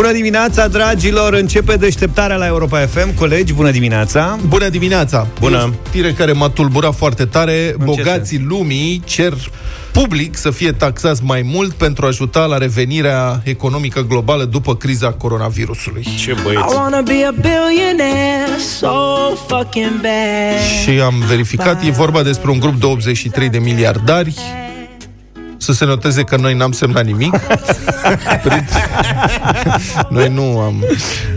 Bună dimineața, dragilor! Începe deșteptarea la Europa FM. Colegi, bună dimineața! Bună dimineața! Bună! Știre care m-a tulburat foarte tare. În ce Bogații sens? lumii cer public să fie taxați mai mult pentru a ajuta la revenirea economică globală după criza coronavirusului. Ce I băieți. wanna be a billionaire so fucking bad. Și am verificat, e vorba despre un grup de 83 de miliardari. Să se noteze că noi n-am semnat nimic. Printre... Noi nu am.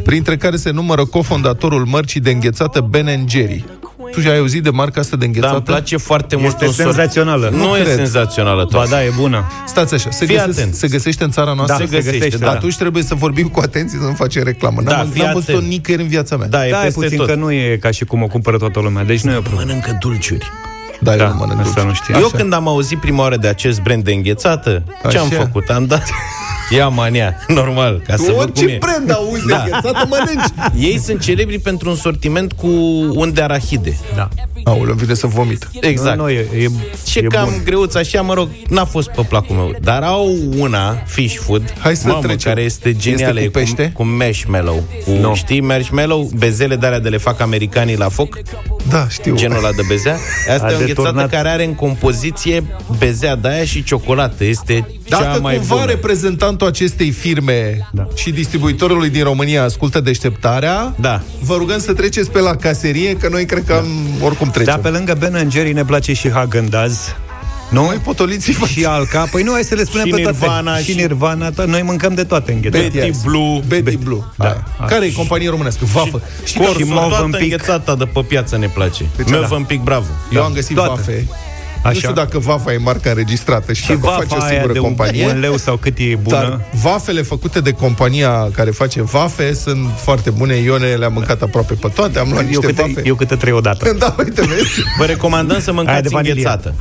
Printre care se numără cofondatorul mărcii de înghețată Ben Jerry. Tu și ai auzit de marca asta de Da, înghețată? îmi place foarte mult Este un sort- senzațională. Nu, Nu e cred. senzațională, Ba tot. da, e bună. Stați așa, se, Fii găsesc, atent. se găsește în țara noastră? Da, se găsește, da. Atunci trebuie să vorbim cu atenție să nu facem reclamă. N-am, Da, da, fii n-am văzut-o atent. nicăieri în viața mea. Da, e Da, e peste puțin tot. că nu e ca și cum o cumpără toată lumea, deci nu e o problemă. Mănâncă dulciuri. Da, eu Da, nu mănânc asta dulce. nu știu. Eu Așa. când am auzit prima oară de acest brand de înghețată, ce am Așa. făcut? Am dat... Ia mania, normal, ca să văd cum Orice e. brand auzi Da. de înghețată, mănânci. Ei sunt celebri pentru un sortiment cu unde arahide. Da. Aoleu, îmi vine să vomit. Exact. Nu, nu, e, e, Ce e cam bun. greuț așa, mă rog, n-a fost pe placul meu. Dar au una, fish food, Hai să mamă, trecem. care este genială. Este cu e pește? Cu, cu marshmallow. Cu, Nu. Știi, marshmallow, bezele de alea de le fac americanii la foc, Da, știu. genul ăla de bezea. Asta A e o înghețată deturnat. care are în compoziție bezea de aia și ciocolată. Este cea Dacă mai cumva bună. reprezentantul acestei firme Da. și distribuitorului din România ascultă deșteptarea, Da. vă rugăm să treceți pe la caserie, că noi cred că am, oricum Da, trecem. pe lângă Ben Jerry ne place și Haagen-Dazs. Nu? Noi potoliții Și Alca. Păi nu, hai să le spunem Și pe toate. Nirvana și și- Nirvana. To- noi mâncăm de toate înghețate. Betty Blue. Betty Blue. Da. Da. Care e companie românească? Vafă. Și Corso, și Movenpick. toată înghețata de pe piață ne place. Deci, Movenpick, bravo. Eu am găsit Toate. Vafe. Așa. Nu știu dacă Vafa e marca înregistrată și, Și dacă o face vafa o aia singură de un, companie. un leu sau cât e bună. Dar vafele făcute de compania care face vafe sunt foarte bune. Ione le-am mâncat aproape pe toate. Am luat eu, niște câte, vafe. eu câte trei odată. Da, uite, vezi? Vă recomandăm să Aia de mâncați vanilie. înghețată.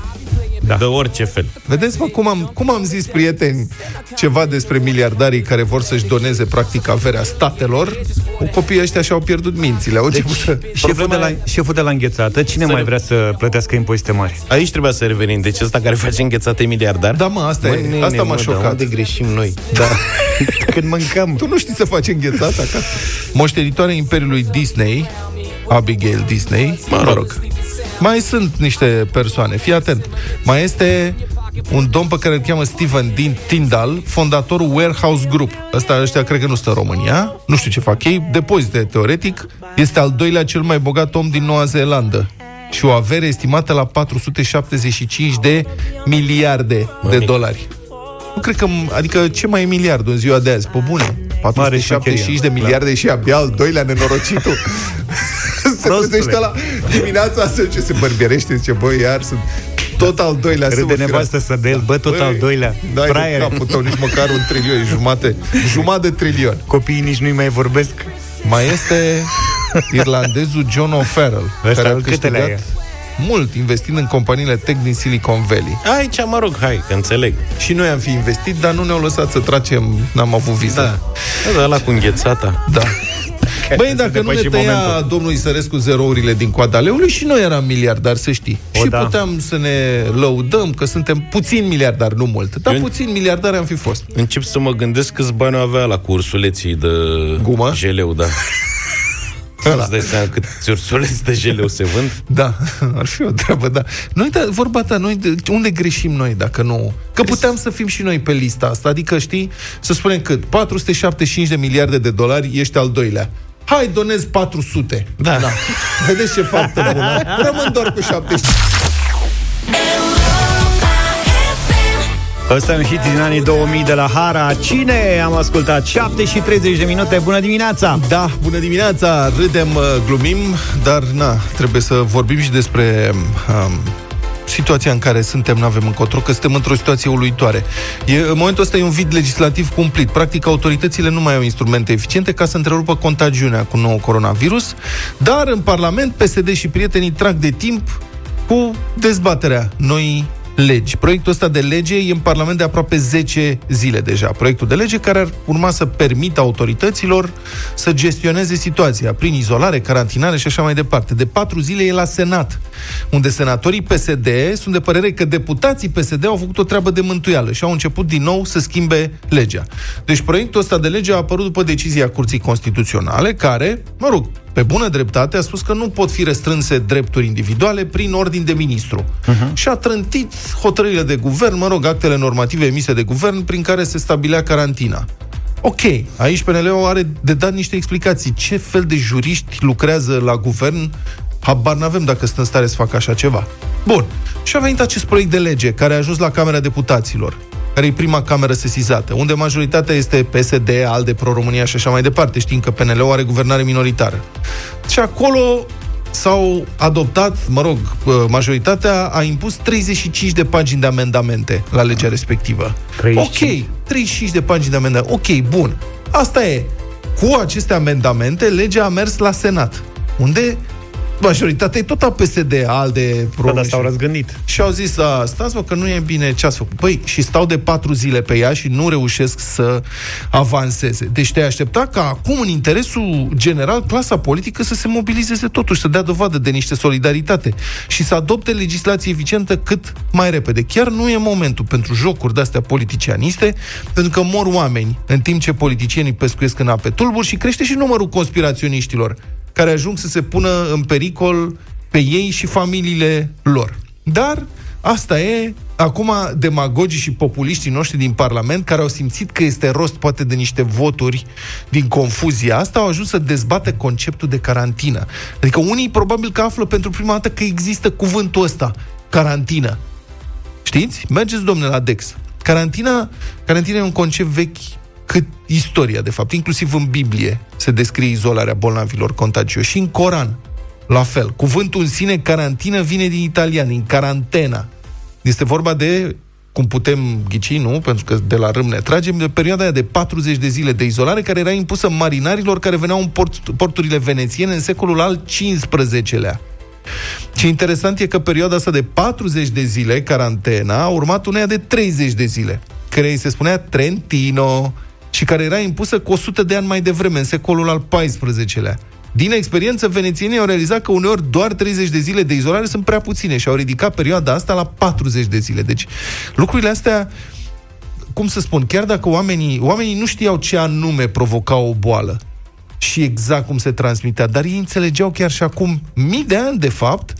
Da. De orice fel. Vedeți, mă, cum am, cum am zis, prieteni, ceva despre miliardarii care vor să-și doneze, practic, averea statelor. Copiii ăștia și-au pierdut mințile. Au deci, Șeful de, la, șeful de la înghețată, cine mai vrea să plătească impozite mari? Aici trebuia să revenim. Deci ăsta care face înghețate miliardar? Da, mă, asta e. nene, Asta m-a mă, șocat. Dar unde greșim noi? Da. Când mâncăm. Tu nu știi să faci înghețat acasă? Moștenitoarea Imperiului Disney, Abigail Disney, mă rog. Mai sunt niște persoane, fii atent. Mai este un domn pe care îl cheamă Steven Din Tyndall, fondatorul Warehouse Group. Ăsta, ăștia cred că nu stă în România, nu știu ce fac ei, depozite teoretic. Este al doilea cel mai bogat om din Noua Zeelandă și o avere estimată la 475 de miliarde de Mămic. dolari. Nu cred că, adică ce mai e miliardul în ziua de azi? Pe bune. 475 de miliarde și abia al doilea nenorocitul. se Prostule. trezește la dimineața să ce se bărbierește, zice, băi, iar sunt tot al doilea. să Râde mă fi nevastă să de el, bă, tot Băi, al doilea. Dai de Fraiere. capul tău, nici măcar un trilion, jumate, jumătate de trilion. Copiii nici nu-i mai vorbesc. Mai este irlandezul John O'Farrell, Ăsta care a câtele câștigat e? mult investind în companiile tech din Silicon Valley. Aici, mă rog, hai, că înțeleg. Și noi am fi investit, dar nu ne-au lăsat să tragem, n-am avut viză. Da. Da, da, la cu înghețata. Da. Băi, dacă nu ne depăși tăia momentul. domnul Isărescu zerourile din coada leului și noi eram miliardari, să știi. O, și da. puteam să ne lăudăm că suntem puțin miliardari, nu mult. Dar Eu- puțin miliardari am fi fost. Încep să mă gândesc câți bani avea la cu ursuleții de Gumă? jeleu, da. Îți dai seama câți ursuleți de jeleu se vând? Da, ar fi o treabă, da. Noi, da, vorba ta, noi, de- unde greșim noi dacă nu... Că puteam să fim și noi pe lista asta, adică, știi, să spunem cât? 475 de miliarde de dolari, ești al doilea. Hai, donez 400. Da. da. Vedeți ce faptă bună? Rămân doar cu 75. Ăsta e un hit din anii 2000 de la Hara. Cine am ascultat? 7 și 30 de minute. Bună dimineața! Da, bună dimineața, râdem, uh, glumim, dar na, trebuie să vorbim și despre um, situația în care suntem, nu avem încotro, că suntem într-o situație uluitoare. E, în momentul ăsta e un vid legislativ cumplit. Practic, autoritățile nu mai au instrumente eficiente ca să întrerupă contagiunea cu nou coronavirus, dar în Parlament, PSD și prietenii trag de timp cu dezbaterea noii legi. Proiectul ăsta de lege e în Parlament de aproape 10 zile deja. Proiectul de lege care ar urma să permită autorităților să gestioneze situația prin izolare, carantinare și așa mai departe. De patru zile e la Senat, unde senatorii PSD sunt de părere că deputații PSD au făcut o treabă de mântuială și au început din nou să schimbe legea. Deci proiectul ăsta de lege a apărut după decizia Curții Constituționale, care, mă rog, pe bună dreptate, a spus că nu pot fi restrânse drepturi individuale prin ordin de ministru. Uh-huh. Și a trântit hotărârile de guvern, mă rog, actele normative emise de guvern, prin care se stabilea carantina. Ok, aici PNL-ul are de dat niște explicații. Ce fel de juriști lucrează la guvern? Habar n-avem dacă sunt în stare să facă așa ceva. Bun. Și a venit acest proiect de lege care a ajuns la Camera Deputaților care e prima cameră sesizată, unde majoritatea este PSD, ALDE, Pro-România și așa mai departe, știm că PNL-ul are guvernare minoritară. Și acolo s-au adoptat, mă rog, majoritatea a impus 35 de pagini de amendamente la legea respectivă. 35. Ok, 35 de pagini de amendamente. Ok, bun. Asta e. Cu aceste amendamente, legea a mers la Senat, unde majoritatea e tot a PSD, ALDE, Pro. Dar s-au răzgândit. Și au zis, a, stați mă, că nu e bine ce ați făcut. Păi, și stau de patru zile pe ea și nu reușesc să avanseze. Deci te aștepta ca acum, în interesul general, clasa politică să se mobilizeze totuși, să dea dovadă de niște solidaritate și să adopte legislație eficientă cât mai repede. Chiar nu e momentul pentru jocuri de-astea politicianiste, pentru că mor oameni în timp ce politicienii pescuiesc în ape tulburi și crește și numărul conspiraționiștilor care ajung să se pună în pericol pe ei și familiile lor. Dar asta e, acum demagogii și populiștii noștri din Parlament, care au simțit că este rost poate de niște voturi din confuzia asta, au ajuns să dezbate conceptul de carantină. Adică unii probabil că află pentru prima dată că există cuvântul ăsta, carantină. Știți? Mergeți, domnule, la Dex. Carantina, carantina e un concept vechi cât istoria, de fapt. Inclusiv în Biblie se descrie izolarea bolnavilor contagioși. Și în Coran, la fel. Cuvântul în sine, carantină, vine din italian, din carantena. Este vorba de cum putem ghici, nu? Pentru că de la râm ne tragem, de perioada aia de 40 de zile de izolare care era impusă marinarilor care veneau în port, porturile venețiene în secolul al XV-lea. Ce interesant e că perioada asta de 40 de zile, carantena, a urmat uneia de 30 de zile, care îi se spunea Trentino, și care era impusă cu 100 de ani mai devreme, în secolul al XIV-lea. Din experiență, venețienii au realizat că uneori doar 30 de zile de izolare sunt prea puține și au ridicat perioada asta la 40 de zile. Deci, lucrurile astea, cum să spun, chiar dacă oamenii, oamenii nu știau ce anume provoca o boală și exact cum se transmitea, dar ei înțelegeau chiar și acum mii de ani, de fapt,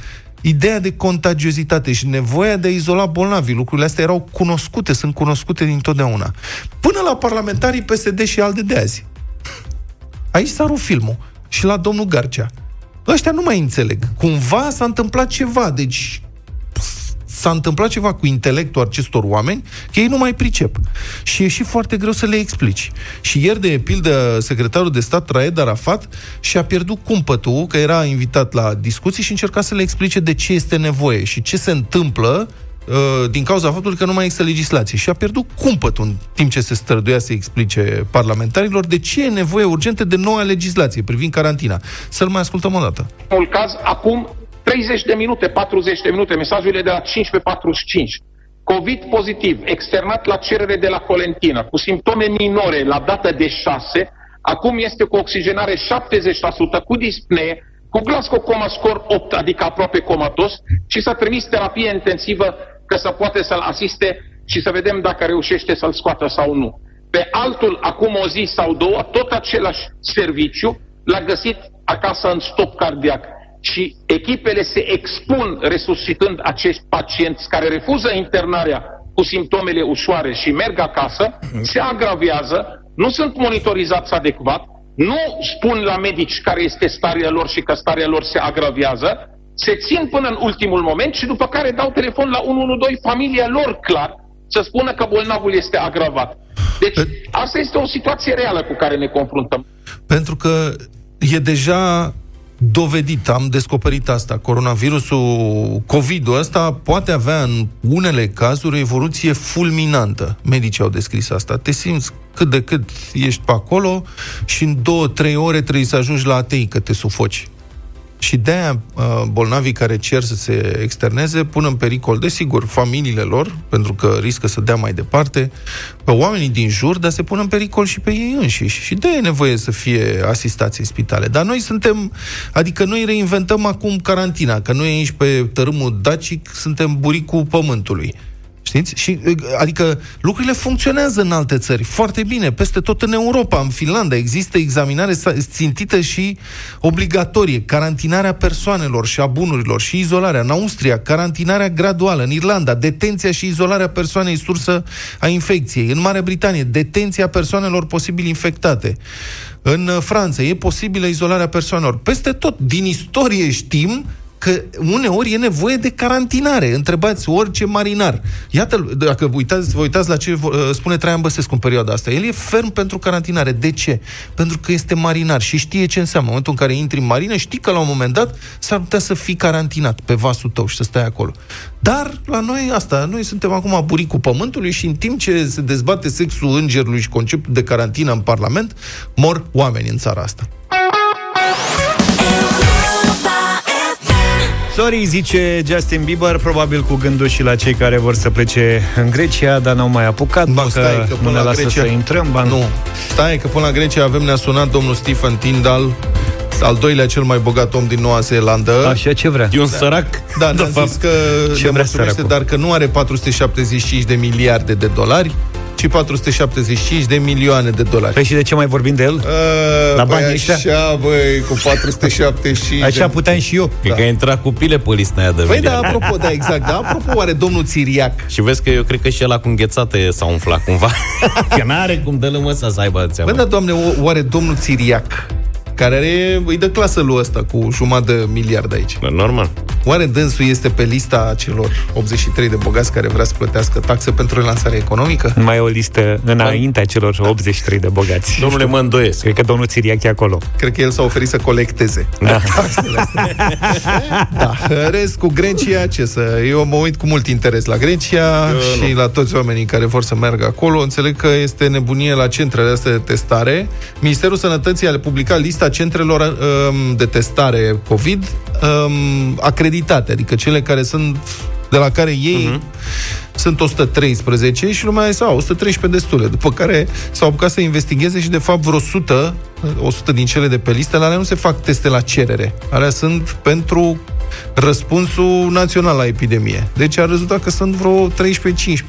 ideea de contagiozitate și nevoia de a izola bolnavii. Lucrurile astea erau cunoscute, sunt cunoscute dintotdeauna. Până la parlamentarii PSD și alte de azi. Aici s-a rupt filmul. Și la domnul Garcea. Ăștia nu mai înțeleg. Cumva s-a întâmplat ceva, deci s-a întâmplat ceva cu intelectul acestor oameni, că ei nu mai pricep. Și e și foarte greu să le explici. Și ieri, de pildă, secretarul de stat Raed Arafat și-a pierdut cumpătul, că era invitat la discuții și încerca să le explice de ce este nevoie și ce se întâmplă uh, din cauza faptului că nu mai există legislație. Și a pierdut cumpătul în timp ce se străduia să explice parlamentarilor de ce e nevoie urgentă de noua legislație privind carantina. Să-l mai ascultăm o dată. Un caz, acum 30 de minute, 40 de minute, mesajul e de la 15.45. COVID pozitiv, externat la cerere de la Colentina, cu simptome minore la dată de 6, acum este cu oxigenare 70%, cu dispnee, cu Glasgow Coma Score 8, adică aproape comatos, și s-a trimis terapie intensivă că să poate să-l asiste și să vedem dacă reușește să-l scoată sau nu. Pe altul, acum o zi sau două, tot același serviciu l-a găsit acasă în stop cardiac și echipele se expun resuscitând acești pacienți care refuză internarea cu simptomele ușoare și merg acasă, se agravează, nu sunt monitorizați adecvat, nu spun la medici care este starea lor și că starea lor se agravează, se țin până în ultimul moment și după care dau telefon la 112 familia lor clar să spună că bolnavul este agravat. Deci asta este o situație reală cu care ne confruntăm. Pentru că e deja dovedit, am descoperit asta, coronavirusul, COVID-ul ăsta poate avea în unele cazuri o evoluție fulminantă. Medicii au descris asta. Te simți cât de cât ești pe acolo și în două, trei ore trebuie să ajungi la atei, că te sufoci. Și de-aia uh, bolnavii care cer să se externeze pun în pericol, desigur, familiile lor, pentru că riscă să dea mai departe, pe oamenii din jur, dar se pun în pericol și pe ei înșiși. Și de e nevoie să fie asistați în spitale. Dar noi suntem, adică noi reinventăm acum carantina, că noi aici pe tărâmul dacic suntem buricul pământului. Știți? Și, adică lucrurile funcționează în alte țări foarte bine, peste tot în Europa, în Finlanda există examinare țintită și obligatorie, carantinarea persoanelor și a bunurilor și izolarea. În Austria, carantinarea graduală. În Irlanda, detenția și izolarea persoanei sursă a infecției. În Marea Britanie, detenția persoanelor posibil infectate. În Franța, e posibilă izolarea persoanelor. Peste tot, din istorie știm că uneori e nevoie de carantinare. Întrebați orice marinar. Iată, dacă vă uitați, vă uitați la ce uh, spune Traian Băsescu în perioada asta, el e ferm pentru carantinare. De ce? Pentru că este marinar și știe ce înseamnă. În momentul în care intri în marină, știi că la un moment dat s-ar putea să fii carantinat pe vasul tău și să stai acolo. Dar la noi asta, noi suntem acum buricul pământului și în timp ce se dezbate sexul îngerului și conceptul de carantină în Parlament, mor oameni în țara asta. Sorry, zice Justin Bieber, probabil cu gândul și la cei care vor să plece în Grecia, dar n-au mai apucat, ba, stai, că până nu ne lasă Grecia... să intrăm. Ba, nu. Stai, că până la Grecia avem, ne-a sunat domnul Stephen Tyndall, al doilea cel mai bogat om din Noua Zeelandă. Așa, ce vrea? E un sărac? Da, ne-a zis că ce vrea mulțumește, dar că nu are 475 de miliarde de dolari, ci 475 de milioane de dolari. Păi și de ce mai vorbim de el? Uh, la bani băi, ăștia? Așa, băi, cu 475 Așa de... puteam și eu. Cred da. că a intrat cu pile pe lista aia de Păi da, apropo, da, exact. Da, apropo, are domnul Țiriac. Și vezi că eu cred că și ăla cu înghețate s-a umflat cumva. că n-are cum dă lămăsa să aibă țeamă. Băi, da, doamne, oare domnul Țiriac care are, îi dă clasă lui ăsta cu jumătate de miliard aici. Normal. Oare dânsul este pe lista celor 83 de bogați care vrea să plătească taxe pentru relansare economică? Mai e o listă înaintea celor 83 de bogați. Domnule, mă îndoiesc. Cred că domnul Țiriac e acolo. Cred că el s-a oferit să colecteze. Da. da. Rest cu Grecia, ce să... Eu mă uit cu mult interes la Grecia eu și nu. la toți oamenii care vor să meargă acolo. Înțeleg că este nebunie la centrele astea de testare. Ministerul Sănătății a publicat lista centrelor um, de testare COVID um, acreditate, adică cele care sunt de la care ei uh-huh. sunt 113 și lumea zis, 113 destule, după care s-au apucat să investigheze și de fapt vreo 100, 100 din cele de pe listă, la alea nu se fac teste la cerere, alea sunt pentru răspunsul național la epidemie. Deci a rezultat că sunt vreo 13-15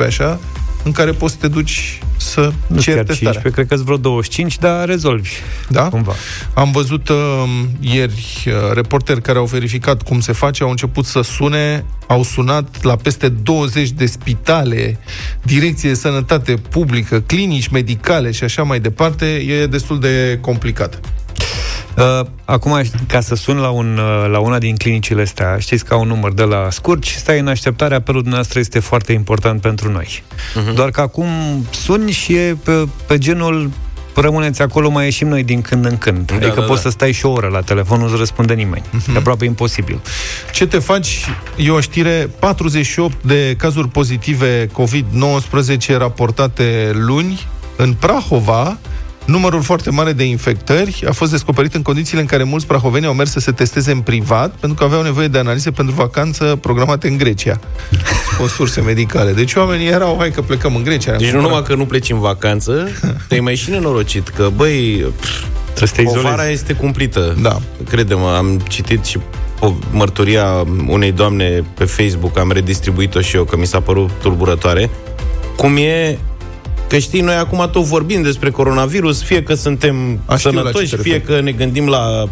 așa, în care poți să te duci să nu ceri chiar 15, cred că vreo 25, dar rezolvi. Da? Cumva. Am văzut uh, ieri uh, reporteri care au verificat cum se face, au început să sune, au sunat la peste 20 de spitale, direcție de sănătate publică, clinici medicale și așa mai departe. E destul de complicat. Uh, acum, ca să sun la, un, uh, la una din clinicile astea, știți că au un număr de la scurt și stai în așteptare, apelul dumneavoastră este foarte important pentru noi. Uh-huh. Doar că acum suni și e pe, pe genul rămâneți acolo, mai ieșim noi din când în când. Da, adică da, poți da. să stai și o oră la telefon, nu-ți răspunde nimeni. Uh-huh. E aproape imposibil. Ce te faci? E o știre, 48 de cazuri pozitive COVID-19 raportate luni în Prahova, Numărul foarte mare de infectări a fost descoperit în condițiile în care mulți prahoveni au mers să se testeze în privat pentru că aveau nevoie de analize pentru vacanță programate în Grecia. Cu surse medicale. Deci oamenii erau, hai că plecăm în Grecia. Deci nu numai că nu pleci în vacanță, te-ai mai și nenorocit, că băi, povara este cumplită. Da. Crede-mă, am citit și o mărturia unei doamne pe Facebook, am redistribuit-o și eu, că mi s-a părut tulburătoare. Cum e Că știi, noi acum tot vorbim despre coronavirus, fie că suntem A, sănătoși, fie că ne gândim la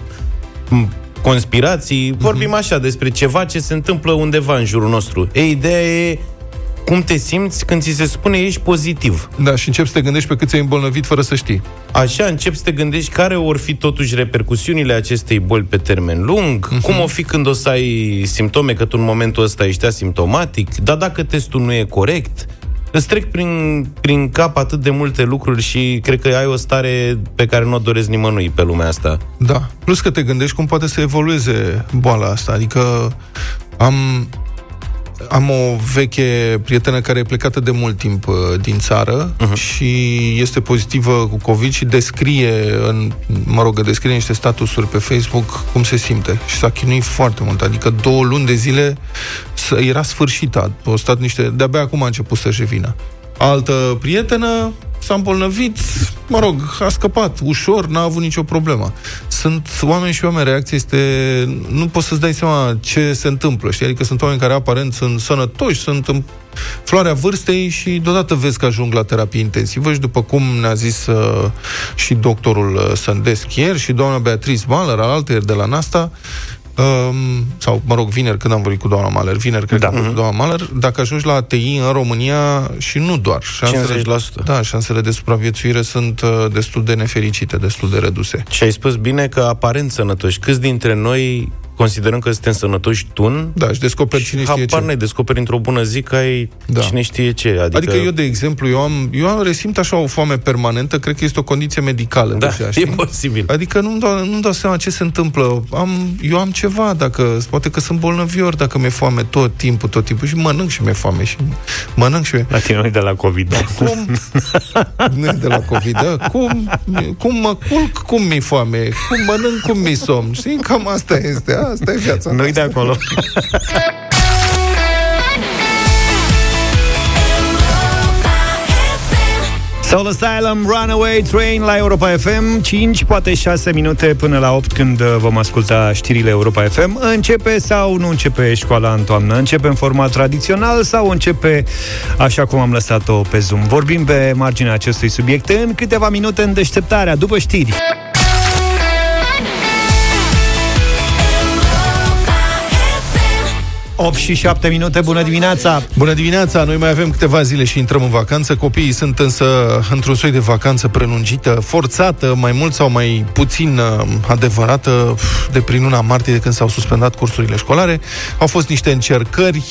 conspirații, uh-huh. vorbim așa despre ceva ce se întâmplă undeva în jurul nostru. E, ideea e cum te simți când ți se spune ești pozitiv. Da, și începi să te gândești pe cât ți-ai îmbolnăvit fără să știi. Așa, începi să te gândești care vor fi totuși repercusiunile acestei boli pe termen lung, uh-huh. cum o fi când o să ai simptome, că tu în momentul ăsta ești asimptomatic, dar dacă testul nu e corect, îți trec prin, prin cap atât de multe lucruri și cred că ai o stare pe care nu o doresc nimănui pe lumea asta. Da. Plus că te gândești cum poate să evolueze boala asta. Adică am am o veche prietenă care e plecată de mult timp uh, din țară uh-huh. și este pozitivă cu COVID și descrie, în, mă rog, descrie niște statusuri pe Facebook cum se simte. Și s-a chinuit foarte mult. Adică două luni de zile era sfârșită. A stat niște... De-abia acum a început să-și revină. Altă prietenă s-a îmbolnăvit, mă rog, a scăpat ușor, n-a avut nicio problemă. Sunt oameni și oameni, reacția este... Nu poți să-ți dai seama ce se întâmplă, știi? Adică sunt oameni care aparent sunt sănătoși, sunt în floarea vârstei și deodată vezi că ajung la terapie intensivă și după cum ne-a zis uh, și doctorul uh, Sândesc ieri și doamna Beatrice Maler, alaltă de la Nasta, Um, sau, mă rog, vineri, când am vorbit cu doamna Maler, vineri, cred da. că am vorbit cu doamna Maler, dacă ajungi la ATI în România și nu doar, șansele, 50%. Da, șansele de supraviețuire sunt uh, destul de nefericite, destul de reduse. Și ai spus bine că aparent sănătoși. Câți dintre noi considerăm că suntem sănătoși tun. Da, și descoperi cine știe ce. ne descoperi într-o bună zi că ai da. cine știe ce. Adică... adică eu, de exemplu, eu am, eu am resimt așa o foame permanentă, cred că este o condiție medicală. Da, deja, știi? e posibil. Adică nu-mi dau, nu dau seama ce se întâmplă. Am, eu am ceva, dacă, poate că sunt bolnăvior, dacă mi-e foame tot timpul, tot timpul și mănânc și mi-e foame și mănânc și... La tine nu de la COVID, da. Cum? nu e de la COVID, da? Cum, cum mă culc, cum mi-e foame, cum mănânc, cum mi-e somn. Știi? Cam asta este, asta e viața. Nu-i de acolo. Soul Asylum, Runaway Train la Europa FM 5, poate 6 minute până la 8 când uh, vom asculta știrile Europa FM Începe sau nu începe școala în toamnă? Începe în format tradițional sau începe așa cum am lăsat-o pe Zoom? Vorbim pe marginea acestui subiect în câteva minute în deșteptarea, după știri 8 și 7 minute, bună dimineața! Bună dimineața! Noi mai avem câteva zile și intrăm în vacanță. Copiii sunt însă într-un soi de vacanță prelungită, forțată, mai mult sau mai puțin uh, adevărată, de prin luna martie, de când s-au suspendat cursurile școlare. Au fost niște încercări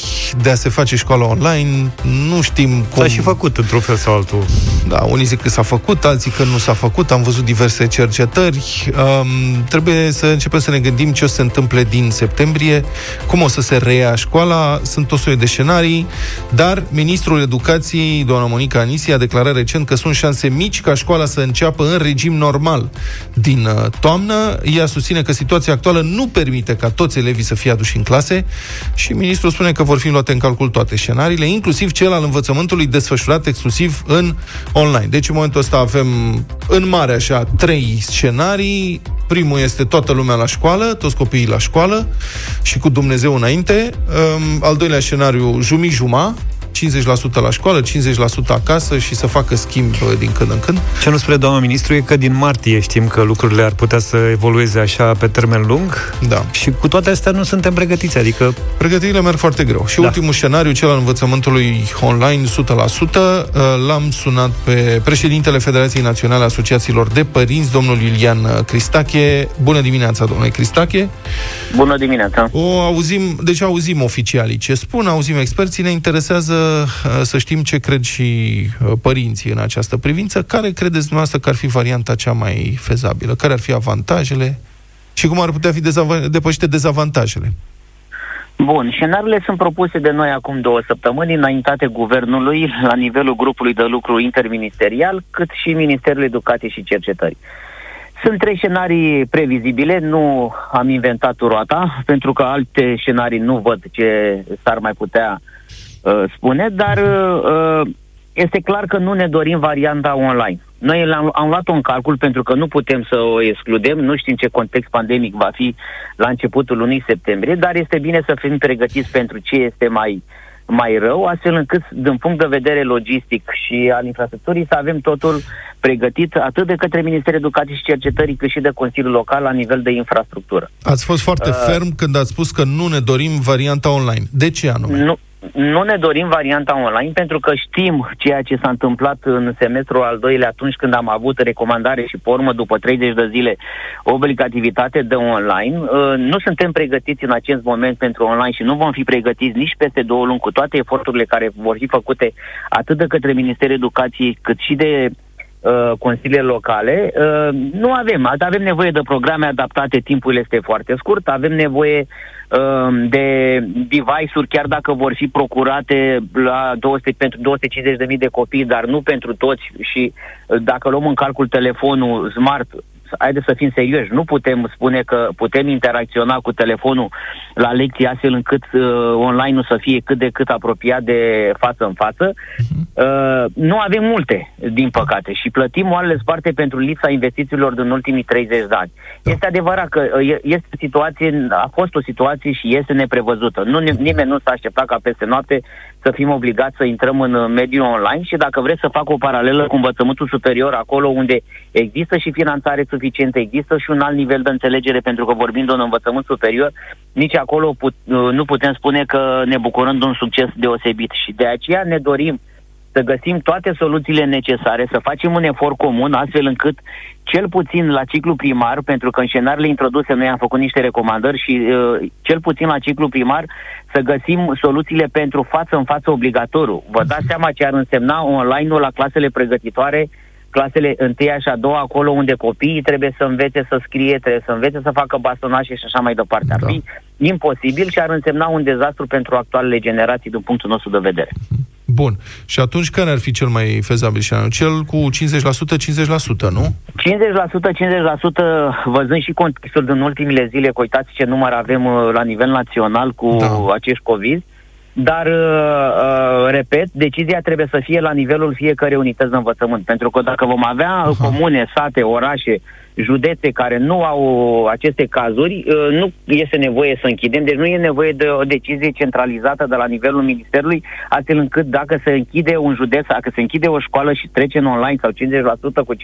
de a se face școala online. Nu știm cum... S-a și făcut într-un fel sau altul. Da, unii zic că s-a făcut, alții că nu s-a făcut. Am văzut diverse cercetări. Um, trebuie să începem să ne gândim ce o să se întâmple din septembrie, cum o să se reia școala, sunt o serie de scenarii, dar ministrul educației, doamna Monica Anisi, a declarat recent că sunt șanse mici ca școala să înceapă în regim normal din uh, toamnă. Ea susține că situația actuală nu permite ca toți elevii să fie aduși în clase și ministrul spune că vor fi luate în calcul toate scenariile, inclusiv cel al învățământului desfășurat exclusiv în online. Deci în momentul ăsta avem în mare așa trei scenarii. Primul este toată lumea la școală, toți copiii la școală și cu Dumnezeu înainte. Um, al doilea scenariu, jumi-juma, 50% la școală, 50% acasă și să facă schimb uh, din când în când. Ce nu spune doamna ministru e că din martie știm că lucrurile ar putea să evolueze așa pe termen lung da. și cu toate astea nu suntem pregătiți, adică... Pregătirile merg foarte greu. Și da. ultimul scenariu, cel al învățământului online 100%, uh, l-am sunat pe președintele Federației Naționale a Asociațiilor de Părinți, domnul Iulian Cristache. Bună dimineața, domnule Cristache! Bună dimineața! O auzim, deci auzim oficialii ce spun, auzim experții, ne interesează Uh, să știm ce cred și uh, părinții în această privință. Care credeți dumneavoastră că ar fi varianta cea mai fezabilă? Care ar fi avantajele? Și cum ar putea fi dezav- depășite dezavantajele? Bun, scenariile sunt propuse de noi acum două săptămâni, înaintate guvernului la nivelul grupului de lucru interministerial, cât și Ministerul Educației și Cercetării. Sunt trei scenarii previzibile, nu am inventat roata, pentru că alte scenarii nu văd ce s-ar mai putea Uh, spune, dar uh, uh, este clar că nu ne dorim varianta online. Noi am, am luat-o în calcul pentru că nu putem să o excludem, nu știm ce context pandemic va fi la începutul lunii septembrie, dar este bine să fim pregătiți pentru ce este mai, mai rău, astfel încât, din punct de vedere logistic și al infrastructurii, să avem totul pregătit atât de către Ministerul Educației și Cercetării, cât și de Consiliul Local la nivel de infrastructură. Ați fost foarte uh, ferm când ați spus că nu ne dorim varianta online. De ce anume? Nu, nu ne dorim varianta online pentru că știm ceea ce s-a întâmplat în semestrul al doilea atunci când am avut recomandare și formă după 30 de zile obligativitate de online. Uh, nu suntem pregătiți în acest moment pentru online și nu vom fi pregătiți nici peste două luni cu toate eforturile care vor fi făcute atât de către Ministerul Educației cât și de uh, consiliile locale. Uh, nu avem. Avem nevoie de programe adaptate, timpul este foarte scurt, avem nevoie uh, de device-uri, chiar dacă vor fi procurate la 200, pentru 250.000 de copii, dar nu pentru toți și uh, dacă luăm în calcul telefonul smart, haideți să fim serioși, nu putem spune că putem interacționa cu telefonul la lecții astfel încât uh, online-ul să fie cât de cât apropiat de față în față. Uh, nu avem multe, din păcate, și plătim oalele sparte pentru lipsa investițiilor din ultimii 30 de ani. Da. Este adevărat că uh, este o situație, a fost o situație și este neprevăzută. Nu, nimeni nu s-a așteptat ca peste noapte să fim obligați să intrăm în uh, mediul online și dacă vreți să fac o paralelă cu învățământul superior, acolo unde există și finanțare suficientă, există și un alt nivel de înțelegere, pentru că vorbim de un învățământ superior, nici acolo put, uh, nu putem spune că ne bucurăm de un succes deosebit. Și de aceea ne dorim să găsim toate soluțiile necesare, să facem un efort comun, astfel încât, cel puțin la ciclu primar, pentru că în scenariile introduse noi am făcut niște recomandări și uh, cel puțin la ciclu primar să găsim soluțiile pentru față în față obligatoriu. Vă dați seama ce ar însemna online-ul la clasele pregătitoare, clasele întâia și a doua, acolo unde copiii trebuie să învețe să scrie, trebuie să învețe să facă bastonașe și așa mai departe. Ar Da. fi imposibil și ar însemna un dezastru pentru actualele generații din punctul nostru de vedere. Bun. Și atunci care ar fi cel mai fezabil și Cel cu 50%, 50%, nu? 50%, 50% văzând și contextul din ultimile zile, că uitați ce număr avem uh, la nivel național cu Da. da. acești COVID, dar, uh, uh, repet, decizia trebuie să fie la nivelul fiecărei unități de învățământ, pentru că dacă vom avea Aha. comune, sate, orașe, județe care nu au aceste cazuri, uh, nu este nevoie să închidem, deci nu e nevoie de o decizie centralizată de la nivelul Ministerului, astfel încât dacă se închide un județ, dacă se închide o școală și trece în online sau 50% cu 50%,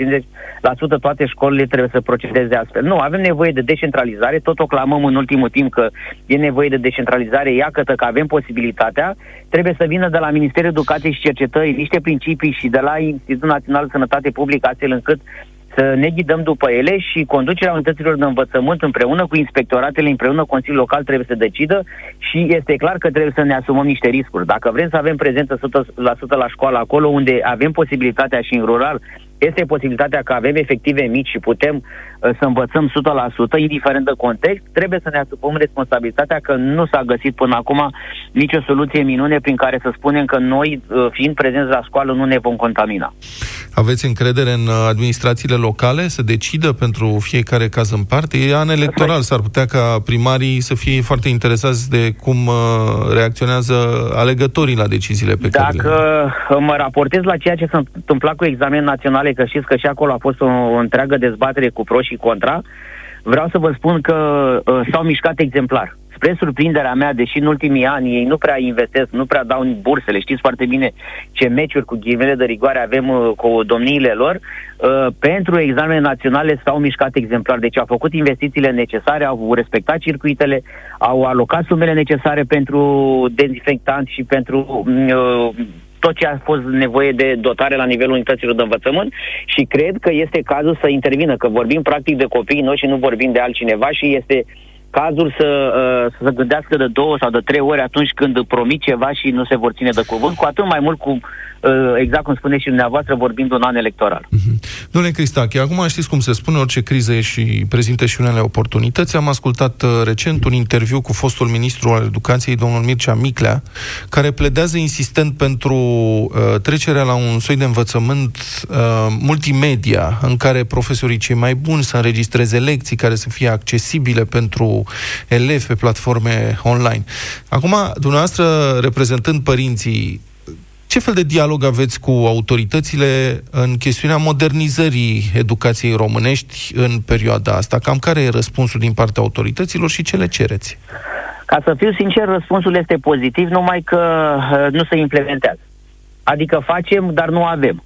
toate școlile trebuie să procedeze astfel. Nu, avem nevoie de descentralizare, tot o clamăm în ultimul timp că e nevoie de descentralizare, iată că avem posibilitatea, trebuie să vină de la Ministerul Educației și Cercetării niște principii și de la Institutul Național de Sănătate Publică, astfel încât să ne ghidăm după ele și conducerea unităților de învățământ împreună cu inspectoratele, împreună cu Consiliul Local trebuie să decidă și este clar că trebuie să ne asumăm niște riscuri. Dacă vrem să avem prezență 100% la școală acolo unde avem posibilitatea și în rural este posibilitatea că avem efective mici și putem uh, să învățăm 100%, indiferent de context, trebuie să ne asumăm responsabilitatea că nu s-a găsit până acum nicio soluție minune prin care să spunem că noi, uh, fiind prezenți la școală, nu ne vom contamina. Aveți încredere în uh, administrațiile locale să decidă pentru fiecare caz în parte? E an electoral, s-ar putea ca primarii să fie foarte interesați de cum uh, reacționează alegătorii la deciziile pe care le... Dacă uh, mă raportez la ceea ce s-a întâmplat cu examen naționale, că știți că și acolo a fost o, o întreagă dezbatere cu pro și contra, vreau să vă spun că uh, s-au mișcat exemplar. Spre surprinderea mea, deși în ultimii ani ei nu prea investesc, nu prea dau în bursele, știți foarte bine ce meciuri cu ghimele de rigoare avem uh, cu domniile lor, uh, pentru examene naționale s-au mișcat exemplar. Deci au făcut investițiile necesare, au respectat circuitele, au alocat sumele necesare pentru dezinfectanți și pentru uh, tot ce a fost nevoie de dotare la nivelul unităților de învățământ și cred că este cazul să intervină, că vorbim practic de copiii noștri, nu vorbim de altcineva și este cazul să, uh, să se gândească de două sau de trei ori atunci când promit ceva și nu se vor ține de cuvânt, cu atât mai mult cu, uh, exact cum spuneți și dumneavoastră, vorbim de un an electoral. Domnule Cristache, acum știți cum se spune, orice criză e și prezintă și unele oportunități. Am ascultat uh, recent un interviu cu fostul ministru al educației, domnul Mircea Miclea, care pledează insistent pentru uh, trecerea la un soi de învățământ uh, multimedia, în care profesorii cei mai buni să înregistreze lecții care să fie accesibile pentru elevi pe platforme online. Acum, dumneavoastră, reprezentând părinții, ce fel de dialog aveți cu autoritățile în chestiunea modernizării educației românești în perioada asta? Cam care e răspunsul din partea autorităților și ce le cereți? Ca să fiu sincer, răspunsul este pozitiv, numai că uh, nu se implementează. Adică facem, dar nu avem.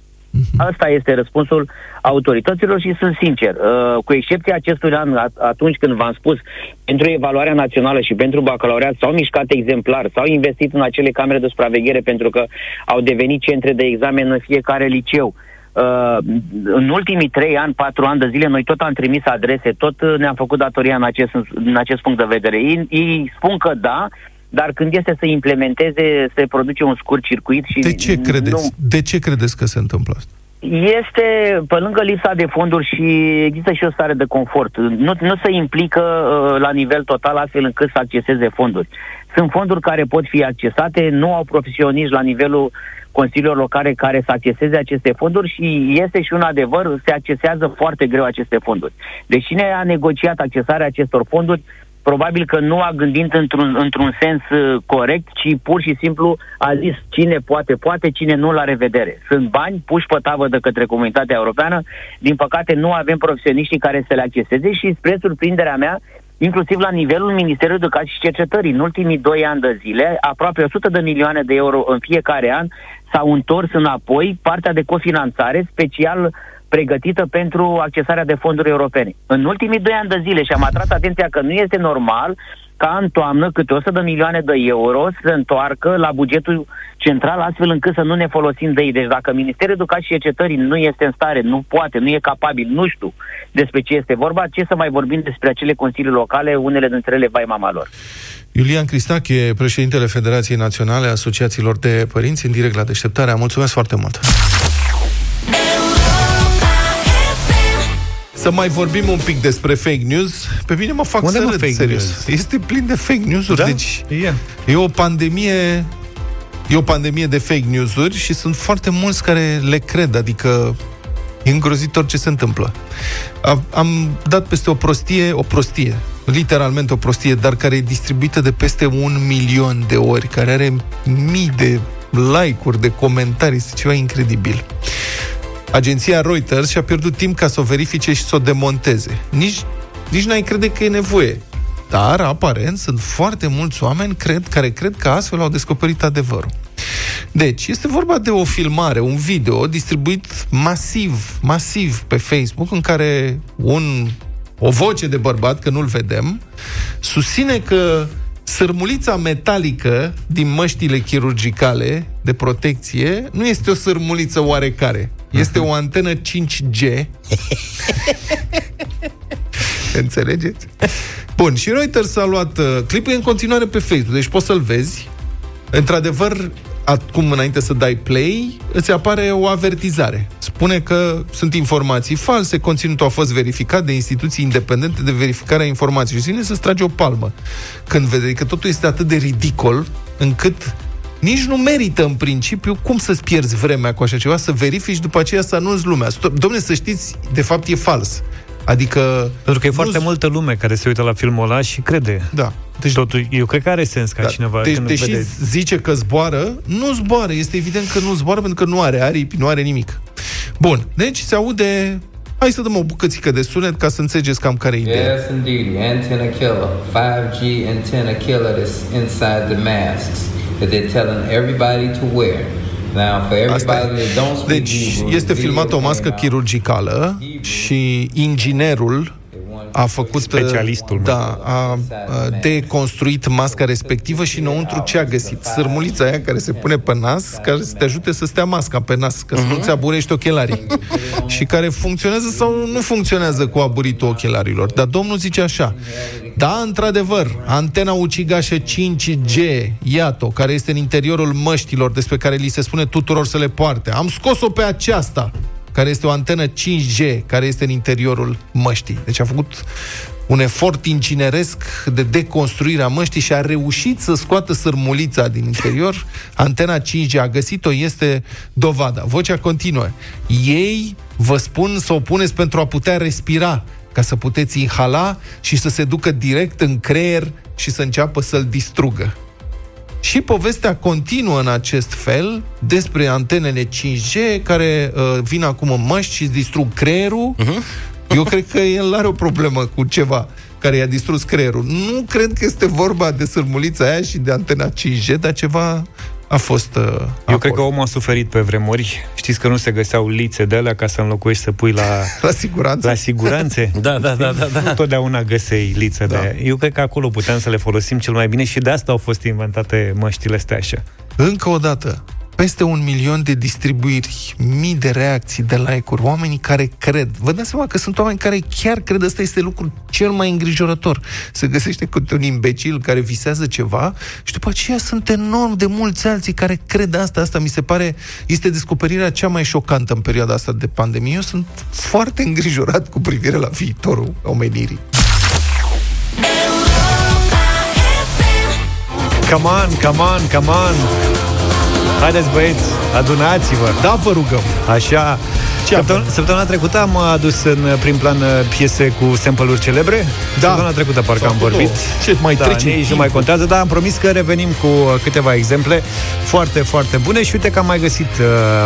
Asta este răspunsul autorităților și sunt sincer, uh, cu excepția acestui an, at- atunci când v-am spus, pentru evaluarea națională și pentru bacalaureat s-au mișcat exemplar, s-au investit în acele camere de supraveghere pentru că au devenit centre de examen în fiecare liceu. Uh, în ultimii trei ani, patru ani de zile, noi tot am trimis adrese, tot uh, ne-am făcut datoria în acest, în acest punct de vedere. Ei, ei spun că da, dar când este să implementeze, se produce un scurt circuit și De ce nu, credeți, de ce credeți că se întâmplă asta? Este, pe lângă lipsa de fonduri și există și o stare de confort. Nu, nu se implică uh, la nivel total astfel încât să acceseze fonduri. Sunt fonduri care pot fi accesate, nu au profesioniști la nivelul consiliilor locale care să acceseze aceste fonduri și este și un adevăr, se accesează foarte greu aceste fonduri. Deci cine a negociat accesarea acestor fonduri probabil că nu a gândit într-un, într-un sens uh, corect, ci pur și simplu a zis cine poate, poate, cine nu la revedere. Sunt bani puși pe tavă de către comunitatea europeană, din păcate nu avem profesioniștii care să le acceseze și spre surprinderea mea, inclusiv la nivelul Ministerului Educației și Cercetării. În ultimii doi ani de zile, aproape 100 de milioane de euro în fiecare an s-au întors înapoi partea de cofinanțare, special uh, pregătită pentru accesarea de fonduri europene. În ultimii doi ani de zile și am atras atenția că nu este normal ca în toamnă câte 100 de milioane de euro să se întoarcă la bugetul central astfel încât să nu ne folosim de ei. Deci dacă Ministerul Educației și Cercetării nu este în stare, nu poate, nu e capabil, nu știu despre ce este vorba, ce să mai vorbim despre acele consilii locale, unele dintre ele vai mama lor. Iulian Cristache, președintele Federației Naționale a Asociațiilor de Părinți, în direct la deșteptarea. Mulțumesc foarte mult! Să mai vorbim un pic despre fake news. Pe mine mă fac Unde să mă râd, fake serios. news? Este plin de fake news-uri, Da? deci E. e o pandemie e o pandemie de fake news-uri și sunt foarte mulți care le cred, adică e îngrozitor ce se întâmplă. Am, am dat peste o prostie, o prostie, literalmente o prostie, dar care e distribuită de peste un milion de ori, care are mii de like-uri, de comentarii, este ceva incredibil. Agenția Reuters și-a pierdut timp ca să o verifice și să o demonteze. Nici, nici n-ai crede că e nevoie. Dar, aparent, sunt foarte mulți oameni cred, care cred că astfel au descoperit adevărul. Deci, este vorba de o filmare, un video distribuit masiv, masiv pe Facebook, în care un, o voce de bărbat, că nu-l vedem, susține că sărmulița metalică din măștile chirurgicale de protecție nu este o sărmuliță oarecare. Este o antenă 5G Înțelegeți? Bun, și Reuters a luat uh, clipul e în continuare pe Facebook, deci poți să-l vezi. Într-adevăr, acum înainte să dai play, îți apare o avertizare. Spune că sunt informații false, conținutul a fost verificat de instituții independente de verificare a informației și vine să-ți trage o palmă. Când vede că totul este atât de ridicol, încât nici nu merită în principiu cum să-ți pierzi vremea cu așa ceva, să verifici după aceea să anunți lumea. Stop, domne, să știți, de fapt e fals. Adică... Pentru că e nu- foarte multă lume care se uită la filmul ăla și crede. Da. Deci, Totul, eu cred că are sens ca Da. cineva deci, când deși vede... zice că zboară, nu zboară. Este evident că nu zboară pentru că nu are aripi, nu are nimic. Bun, deci se aude... Hai să dăm o bucățică de sunet ca să înțelegeți cam care e ideea. Yes, indeed. Antenna killer. 5G antenna killer that's inside the masks that they're telling everybody to wear. Now, for Asta everybody e. that don't speak Deci Hebrew, este the filmată o video mască came out. chirurgicală și inginerul a făcut Specialistul, mă. da, a, a deconstruit masca respectivă și înăuntru ce a găsit? Sărmulița aia care se pune pe nas, care să te ajute să stea masca pe nas, ca să nu-ți aburești ochelarii. și care funcționează sau nu funcționează cu aburitul ochelarilor. Dar domnul zice așa, da, într-adevăr, antena ucigașă 5G, iată, care este în interiorul măștilor despre care li se spune tuturor să le poarte. Am scos-o pe aceasta, care este o antenă 5G, care este în interiorul măștii. Deci a făcut un efort incineresc de deconstruire a măștii și a reușit să scoată sărmulița din interior. Antena 5G a găsit-o, este dovada. Vocea continuă. Ei vă spun să o puneți pentru a putea respira, ca să puteți inhala și să se ducă direct în creier și să înceapă să-l distrugă. Și povestea continuă în acest fel despre antenele 5G care uh, vin acum în măști și îți distrug creierul. Uh-huh. Eu cred că el are o problemă cu ceva care i-a distrus creierul. Nu cred că este vorba de sărmulița aia și de antena 5G, dar ceva a fost uh, Eu acolo. cred că omul a suferit pe vremuri. Știți că nu se găseau lițe de alea ca să înlocuiești să pui la, La siguranță. la siguranțe. Da, da, da, da, da. Nu totdeauna găsei lițe Da. de aia. Eu cred că acolo puteam să le folosim cel mai bine și de asta au fost inventate măștile astea așa. Încă o dată, peste un milion de distribuiri, mii de reacții de like-uri, oamenii care cred. Vă dați seama că sunt oameni care chiar cred, ăsta este lucrul cel mai îngrijorător. Se găsește câte un imbecil care visează ceva și după aceea sunt enorm de mulți alții care cred asta. Asta mi se pare, este descoperirea cea mai șocantă în perioada asta de pandemie. Eu sunt foarte îngrijorat cu privire la viitorul omenirii. Come on, come on, come on Haideți băieți, adunați-vă Da, vă rugăm. Așa Săptămâna, săptămâna trecută am adus în prim plan uh, piese cu sample-uri celebre Da. Săptămâna trecută parcă S-au am făcut vorbit două. Ce mai da, trece nici nu timpul. mai contează Dar am promis că revenim cu uh, câteva exemple Foarte, foarte bune Și uite că am mai găsit uh,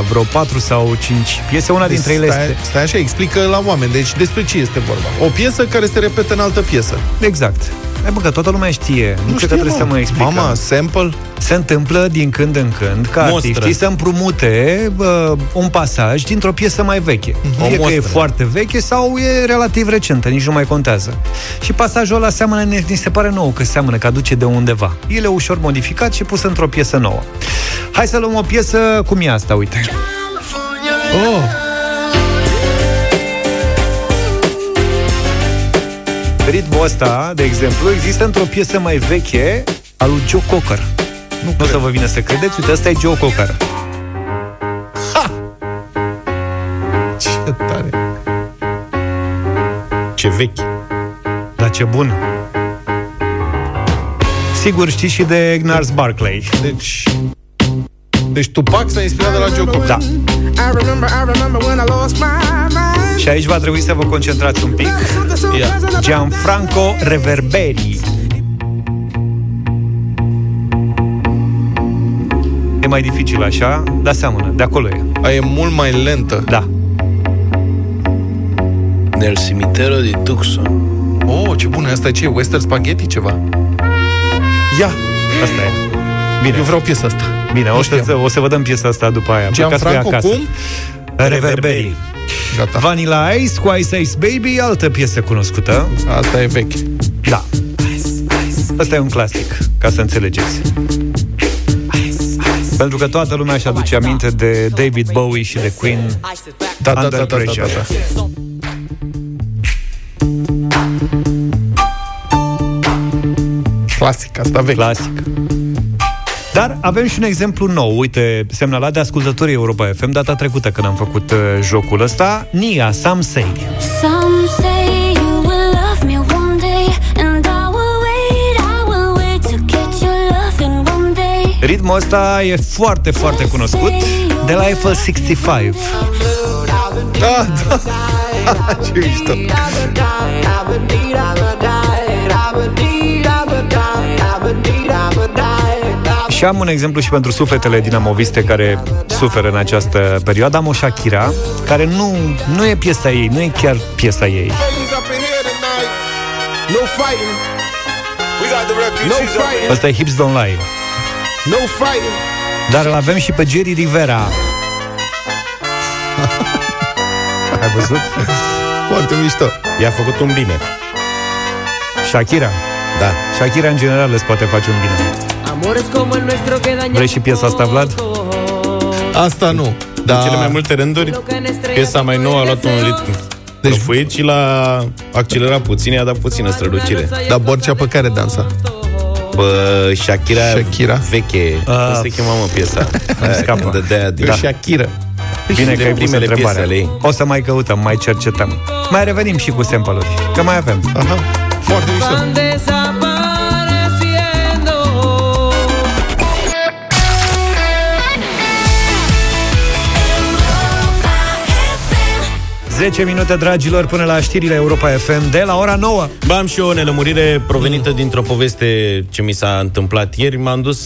vreo 4 sau 5 piese Una dintre ele stai, este stai așa, explică la oameni. Deci despre ce este vorba? O piesă care se repetă în altă piesă. Exact Hai bă, că toată lumea știe Nu, știu că trebuie să mă explicăm Mama, sample? Se întâmplă din când în când ca Mostră. artiștii să împrumute bă, un pasaj dintr-o piesă mai veche. O Fie că e mostră. foarte veche sau e relativ recentă, nici nu mai contează. Și pasajul ăla seamănă, ne, ni se pare nou că seamănă, că aduce de undeva. El e ușor modificat și pus într-o piesă nouă. Hai să luăm o piesă cum e asta, uite. Oh, ăsta, de exemplu, există într-o piesă mai veche a lui Joe Cocker. Nu, nu o să vă vină să credeți, uite, ăsta e Joe Cocker. ce tare. Ce vechi. Dar ce bun! Sigur știți și de Gnars Barclay. Deci... Deci Tupac s-a inspirat de la Joe Cocker. Da. I remember, I remember when I lost my mind. Și aici va trebui să vă concentrați un pic. Something so Ia. pleasant about Gianfranco Reverberi. E mai dificil așa, dar seamănă. De acolo e. A, e mult mai lentă. Da. Nel cimitero di Tucson. Oh, ce bună, asta e ce? Western Spaghetti ceva? Ia, Asta e. Bine, eu vreau piesa asta. bine o, știam. să, o să vă dăm piesa asta după aia. Plecați cu ea Gianfranco acasă. cum? Reverberi. Gata. Vanilla Ice cu Ice Ice Baby, altă piesă cunoscută. Asta e vechi. Da. Asta e un clasic, ca să înțelegeți. Pentru că toată lumea își aduce aminte de David Bowie și de Queen Da, da, Under da, da, da, Pressure. da, da. Clasic, asta vechi. Clasic. Dar avem și un exemplu nou, uite, semnalat de ascultătorii Europa FM data trecută când am făcut uh, jocul ăsta, Nia, Some Say. Some say you will love me one day, and I will wait, I will wait to get your love in one day. Ritmul ăsta e foarte, foarte cunoscut de la Eiffel 65. Da, da. ce mișto. Și am un exemplu și pentru sufletele dinamoviste care suferă în această perioadă. Am o Shakira, care nu, nu e piesa ei, nu e chiar piesa ei. No fighting. We got the refugees no fighting. Asta e Hips Don't Lie. No fighting. Dar îl avem și pe Jerry Rivera. Ai văzut? Foarte mișto. I-a făcut un bine. Shakira. Da. Shakira în general îți poate face un bine. Amores como el nuestro que dañan Vrei și piesa asta, Vlad? Asta nu. Da. În cele mai multe rânduri, piesa mai nouă a luat un ritm Deci- deci, și l-a accelerat puțin, i-a dat puțină strălucire. Dar Borcea pe care dansa? Bă, Shakira, Shakira? veche, Ah. cum se chema mă piesa? Aia scapă. când dădea din... Da. Shakira. Bine de că ai pus primele întrebarea. piese ale ei. O să mai căutăm, mai cercetăm. Mai revenim și cu sample-uri, că mai avem. Aha. Foarte mișto. 10 minute, dragilor, până la știrile Europa FM de la ora 9. Ba, am și eu o nelămurire provenită dintr-o poveste ce mi s-a întâmplat ieri. M-am dus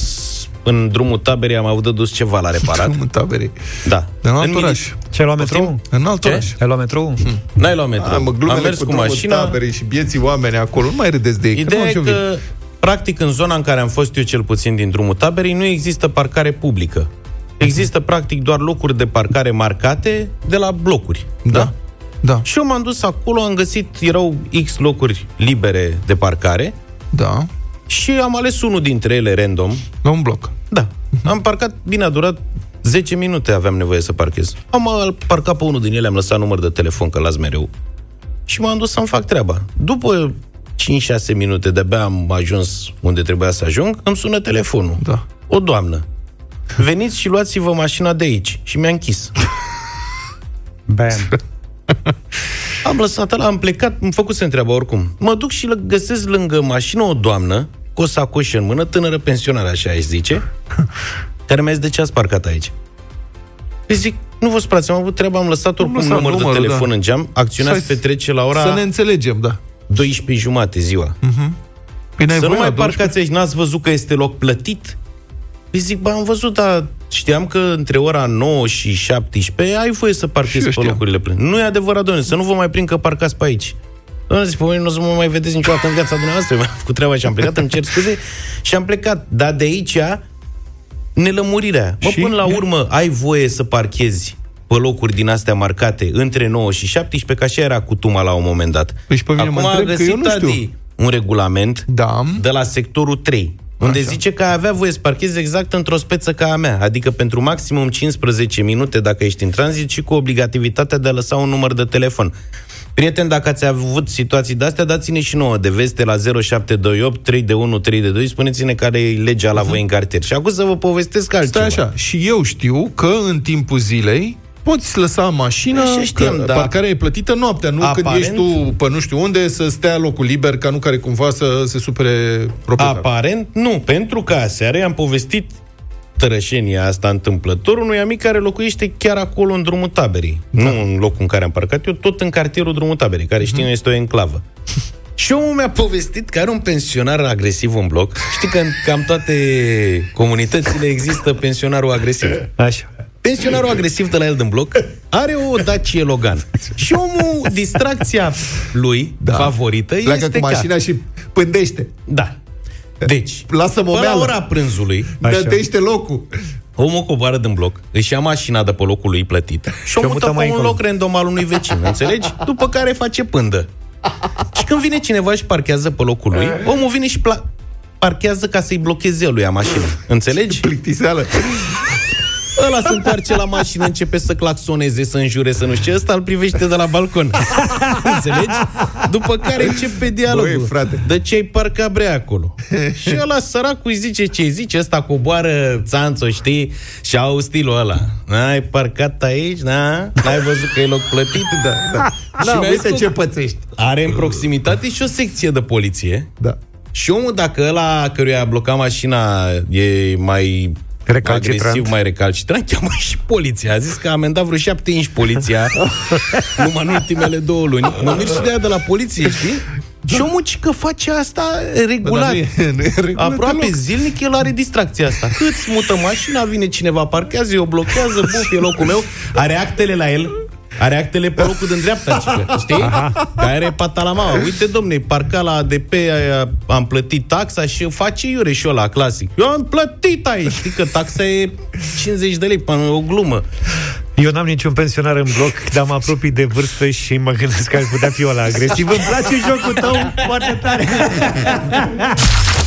în drumul taberei, am avut de dus ceva la reparat. Drumul taberei. Da. În alt mili- oraș. Ce ai luat Poftim? metrou? În alt Ce? oraș. Ai luat metrou? N-ai luat metro. A, mă, glumele am mers cu, cu, drumul mașina. taberei și vieții oameni acolo. Nu mai râdeți de ei. că Ideea nu e au ce că, practic, în zona în care am fost eu cel puțin din drumul taberei, nu există parcare publică. Există, practic, doar locuri de parcare marcate de la blocuri. Da. Da. Și eu m-am dus acolo, am găsit, erau X locuri libere de parcare Da. și am ales unul dintre ele random. La un bloc. Da. Am parcat, bine, a durat 10 minute aveam nevoie să parchez. Am uh, parcat pe unul din ele, am lăsat număr de telefon, că las mereu. Și m-am dus să-mi fac treaba. După 5-6 minute, de-abia am ajuns unde trebuia să ajung, îmi sună telefonul. Da. O doamnă. Veniți și luați-vă mașina de aici. Și mi-a închis. Bam. Am lăsat la, am plecat, îmi făcut treaba oricum. Mă duc și lă- găsesc lângă mașină o doamnă, cu o sacoșă în mână, tânără pensionară, așa aș zice, care mi-a zis, de ce ați parcat aici? Îi zic, nu vă supărați, am avut treaba, am lăsat oricum lăsat număr de numărul, telefon da. în geam, acțiunea Să- se petrece la ora Să ne înțelegem, da. 12 jumate ziua. Păi n-ai Să nu voie mai la 12? parcați aici, n-ați văzut că este loc plătit? Îi zic, bă, am văzut, dar știam că între ora 9 și 17 ai voie să Și parchezi eu pe știam. locurile pline. Nu e adevărat, domnule, să nu vă mai prind că parcați pe aici. Domnule, zic, pe mine nu o să mă mai vedeți niciodată în viața dumneavoastră. Mi-am făcut treaba și am plecat, îmi cer scuze și am plecat. Dar de aici, nelămurirea. Mă, Și? până la urmă, ai voie să parchezi pe locuri din astea marcate între 9 și 17, că așa era cutuma la un moment dat. Păi și pe mine mă Acum a întreb că găsit eu nu știu. Adi un regulament Da. de la sectorul 3, unde Așa. zice că ai avea voie să parchezi exact într-o speță ca a mea, adică pentru maximum 15 minute dacă ești în tranzit și cu obligativitatea de a lăsa un număr de telefon. Prieten, dacă ați avut situații de astea, dați-ne și nouă de veste la 0728 3 de 1 3 de 2, spuneți-ne care e legea la voi în cartier. Și acum să vă povestesc altceva. Stai așa, și eu știu că în timpul zilei poți lăsa mașina, Așa știam, că da. parcarea e plătită noaptea, nu când Aparent- ești tu pe nu știu unde, să stea locul liber, ca nu care cumva să se supere proprietarul. Aparent, nu, pentru că aseară am povestit tărășenia asta întâmplător unui amic care locuiește chiar acolo în drumul taberii. Da. Nu în locul în care am parcat eu, tot în cartierul drumul taberii, care știm Mhm. este o enclavă. Și omul mi-a povestit că are un pensionar agresiv în bloc. Știi că în cam toate comunitățile există pensionarul agresiv. Așa. Pensionarul agresiv de la el din bloc are o Dacia Logan. Și omul, distracția lui da. favorită Pleacă este cu mașina ca... și pândește. Da. Deci, Lasă până la momeală. ora prânzului, Așa. Dădește locul. omul coboară din bloc, își ia mașina de pe locul lui plătit și o Și o mută mută pe mai un încolo. loc random al unui vecin, înțelegi? După care face pândă. Și când vine cineva și parchează pe locul lui, omul vine și pla- parchează ca să-i blocheze lui a mașină. Înțelegi? Plictiseală. Ăla se întoarce la mașină, începe să claxoneze, să înjure, să nu știu ce, ăsta îl privește de la balcon. Înțelegi? După care începe dialogul. Băi, frate. De ce ai parcat bre acolo? și ăla săracul îi zice ce îi zice, ăsta coboară țanțo, știi? Și au stilul ăla. N-ai parcat aici, na? N-ai văzut că e loc plătit? Da, da. Și Da, mi-a uite zis că ce pățești. Are în proximitate și o secție de poliție. Da. Și omul, dacă ăla căruia a blocat mașina e mai Recalcitrant. agresiv, mai recalcitrant, cheamă și poliția. A zis că a amendat vreo șapte inși poliția numai în ultimele două luni. Mă mir și de aia de la poliție, știi? Și omul ci că face asta regulat. Bă, dar nu e- nu e regulă Aproape deloc. zilnic el are distracția asta. Cât mută mașina, vine cineva, parchează, o blochează, buf, e locul meu. Are actele la el, are actele pe locul din dreapta, cică, știi? Care are patalama. Uite, domne, parca la ADP, aia, am plătit taxa și face iure și ăla, clasic. Eu am plătit aici, știi că taxa e 50 de lei, până o glumă. Eu n-am niciun pensionar în bloc, dar mă apropii de vârstă și mă gândesc că ar putea fi ăla agresiv. Îmi place jocul tău foarte tare.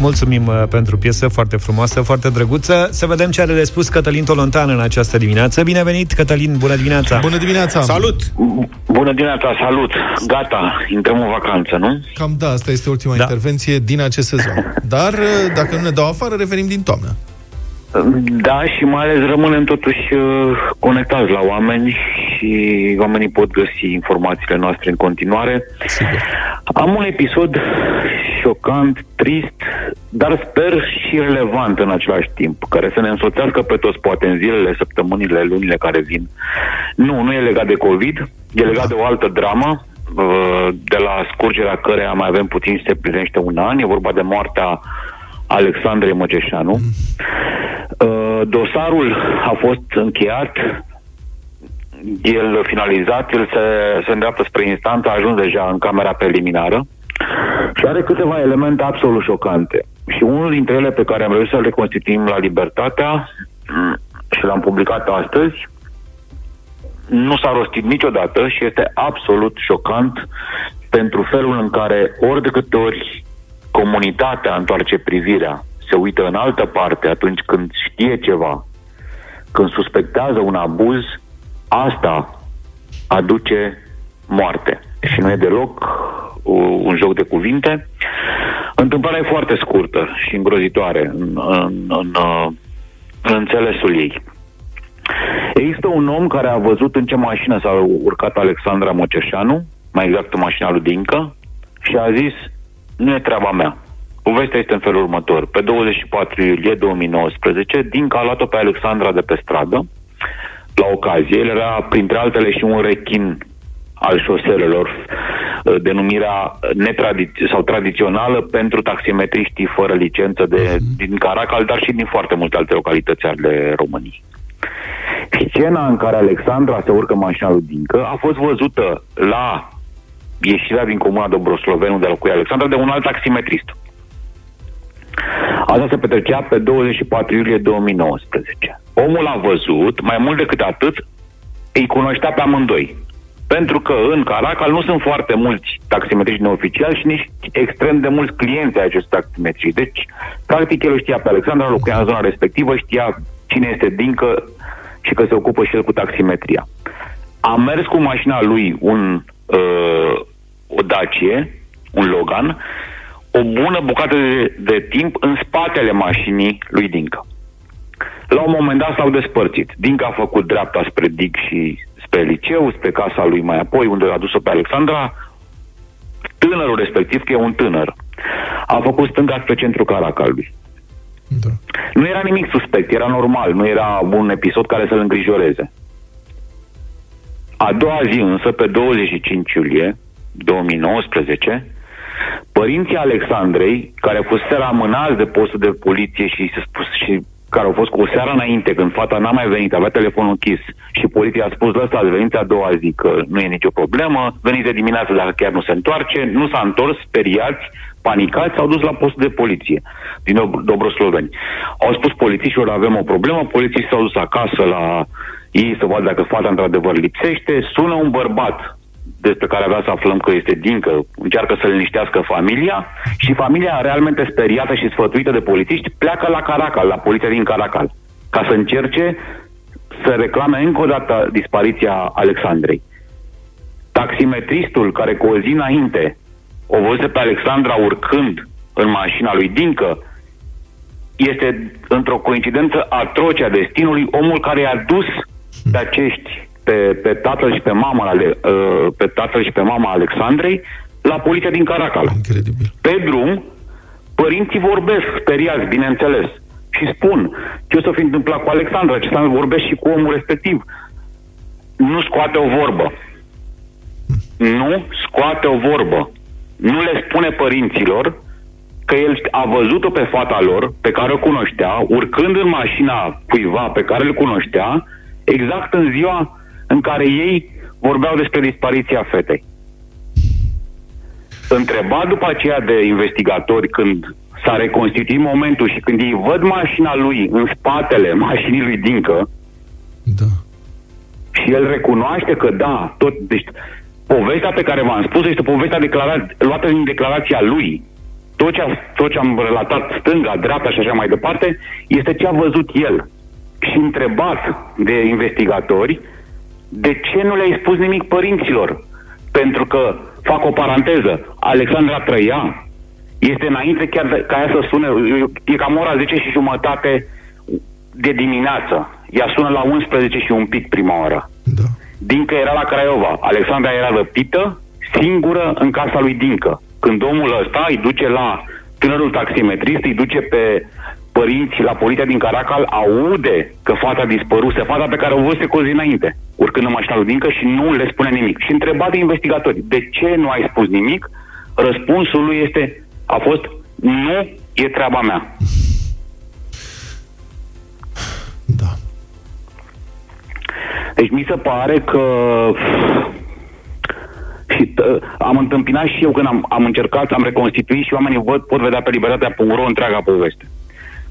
Mulțumim uh, pentru piesă foarte frumoasă, foarte drăguță. Să vedem ce are de spus Cătălin Tolontan în această dimineață. Bine venit, Cătălin, bună dimineața! Bună dimineața! Salut! Bună dimineața, salut! Gata, intrăm în vacanță, nu? Cam da, asta este ultima Da. intervenție din acest sezon. Dar dacă nu ne dau afară, revenim din toamnă. Da, și mai ales rămânem totuși uh, conectați la oameni și oamenii pot găsi informațiile noastre în continuare. Sigur. Am un episod șocant, trist, dar sper și relevant în același timp, care să ne însoțească pe toți, poate în zilele, săptămânile, lunile care vin. Nu, nu e legat de COVID, e legat de o altă dramă, uh, de la scurgerea căreia mai avem puțin și se plinește un an. E vorba de moartea Alexandrei Măgeșanu. Uh, Dosarul a fost încheiat, el finalizat, el se, se îndreaptă spre instanță, a ajuns deja în camera preliminară și are câteva elemente absolut șocante. Și unul dintre ele pe care am reușit să le constituim la Libertatea mm, și l-am publicat astăzi, nu s-a rostit niciodată și este absolut șocant pentru felul în care ori de câte ori comunitatea întoarce privirea se uită în altă parte atunci când știe ceva, când suspectează un abuz, asta aduce moarte. Și nu e deloc uh, un joc de cuvinte. Întâmplarea e foarte scurtă și îngrozitoare în, în, în, uh, în înțelesul ei. Există un om care a văzut în ce mașină s-a urcat Alexandra Moceșanu, mai exact în mașina lui Dincă, și a zis, nu e treaba mea. Povestea este în felul următor. Pe 24 iulie 2019, Dincă a luat-o pe Alexandra de pe stradă, la ocazie. El era, printre altele, și un rechin al șoselelor, uh, denumirea netradiț- sau tradițională pentru taximetriștii fără licență de, din Caracal, dar și din foarte multe alte localități ale României. Scena în care Alexandra se urcă în mașina lui Dincă a fost văzută la ieșirea din comuna Dobroslovenu de locuia Alexandra de un alt taximetrist. Asta se petrecea pe 24 iulie 2019. Omul a văzut, mai mult decât atât, îi cunoștea pe amândoi. Pentru că în Caracal nu sunt foarte mulți taximetriști neoficiali și nici extrem de mulți clienți ai acestui taximetriști. Deci, practic, el știa pe Alexandra, locuia în zona respectivă, știa cine este Dincă și că se ocupă și el cu taximetria. A mers cu mașina lui un, uh, o Dacie, un Logan, o bună bucată de, de timp în spatele mașinii lui Dincă. La un moment dat s-au despărțit. Dincă a făcut dreapta spre Dig și spre liceu, spre casa lui mai apoi, unde a dus-o pe Alexandra. Tânărul respectiv, că e un tânăr, a făcut stânga spre centrul Caracalului. Da. Nu era nimic suspect, era normal, nu era un episod care să-l îngrijoreze. A doua zi însă, pe 25 iulie 2019, părinții Alexandrei, care fusese amânați de postul de poliție și, se spus, și care au fost cu o seară înainte, când fata n-a mai venit, avea telefonul închis și poliția a spus, lăsați, veniți a doua zi, că nu e nicio problemă, veniți de dimineață dacă chiar nu se întoarce, nu s-a întors, speriați, panicați, s-au dus la postul de poliție. Din Dob- Dobrosloveni. Au spus polițiștilor, avem o problemă, polițiștii s-au dus acasă la ei să vadă dacă fata într-adevăr lipsește, sună un bărbat despre care avea să aflăm că este Dincă, încearcă să liniștească familia și familia realmente speriată și sfătuită de polițiști pleacă la Caracal, la poliția din Caracal, ca să încerce să reclame încă o dată dispariția Alexandrei. Taximetristul care cu o zi înainte o văzuse pe Alexandra urcând în mașina lui Dincă este într-o coincidență atroce a destinului omul care i-a dus pe acești pe, pe tatăl și pe mama ale, uh, pe tatăl și pe mama Alexandrei la poliția din Caracal. Incredibil. Pe drum, părinții vorbesc, speriați, bineînțeles, și spun ce o să fi întâmplat cu Alexandra, ce să vorbesc și cu omul respectiv. Nu scoate o vorbă. Nu scoate o vorbă. Nu le spune părinților că el a văzut-o pe fata lor, pe care o cunoștea, urcând în mașina cuiva pe care îl cunoștea, exact în ziua în care ei vorbeau despre dispariția fetei. Întrebat după aceea de investigatori când s-a reconstituit momentul și când ei văd mașina lui în spatele mașinii lui Dincă Da. și el recunoaște că da, tot, deci povestea pe care v-am spus este povestea declarat, luată din declarația lui. Tot ce, a, tot ce am relatat stânga, dreapta și așa mai departe, este ce a văzut el. Și întrebat de investigatori, de ce nu le-ai spus nimic părinților? Pentru că, fac o paranteză, Alexandra trăia, este înainte chiar de, ca ea să sune, e cam ora 10 și jumătate de dimineață. Ea sună la 11 și un pic prima oră. Da. Dincă era la Craiova. Alexandra era răpită, singură în casa lui Dincă. Când omul ăsta îi duce la tânărul taximetrist, îi duce pe părinți la poliția din Caracal, aude că fata dispăruse, fata pe care o văzuse cu o zi înainte, urcând în mașina lui Dincă și nu le spune nimic. Și întreba de investigatori, de ce nu ai spus nimic? Răspunsul lui este, a fost, nu e treaba mea. Da. Deci mi se pare că și uh, am întâmpinat și eu când am, am încercat, am reconstituit și oamenii văd, pot vedea pe libertatea.ro întreaga poveste.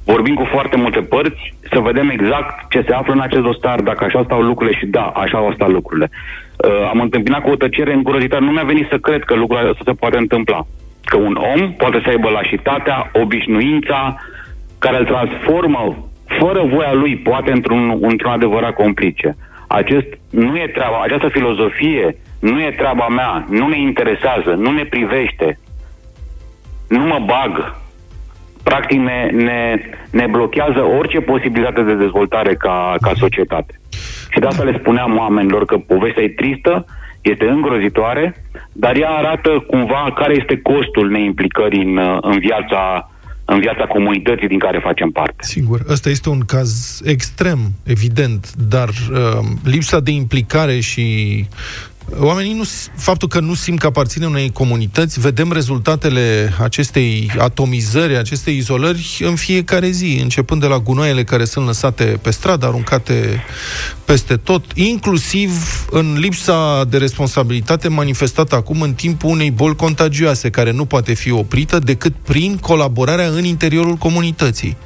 Vorbim cu foarte multe părți, să vedem exact ce se află în acest dosar, dacă așa stau lucrurile și da, așa au stat lucrurile. Uh, am întâmpinat cu o tăcere îngrozitoare, nu mi-a venit să cred că lucrurile astea se poate întâmpla. Că un om poate să aibă lașitatea, obișnuința, care îl transformă fără voia lui, poate într-un, într-un adevărat complice. Acest nu e treaba, această filozofie nu e treaba mea, nu ne interesează, nu ne privește, nu mă bag. Practic ne, ne, ne blochează orice posibilitate de dezvoltare ca, ca societate. Și de asta le spuneam oamenilor că povestea e tristă, este îngrozitoare, dar ea arată cumva care este costul neimplicării în, în viața în viața comunității din care facem parte. Sigur, ăsta este un caz extrem, evident, dar uh, lipsa de implicare și Oamenii nu, faptul că nu simt că aparține unei comunități, vedem rezultatele acestei atomizări, acestei izolări în fiecare zi, începând de la gunoaiele care sunt lăsate pe stradă, aruncate peste tot, inclusiv în lipsa de responsabilitate manifestată acum în timpul unei boli contagioase, care nu poate fi oprită decât prin colaborarea în interiorul comunității.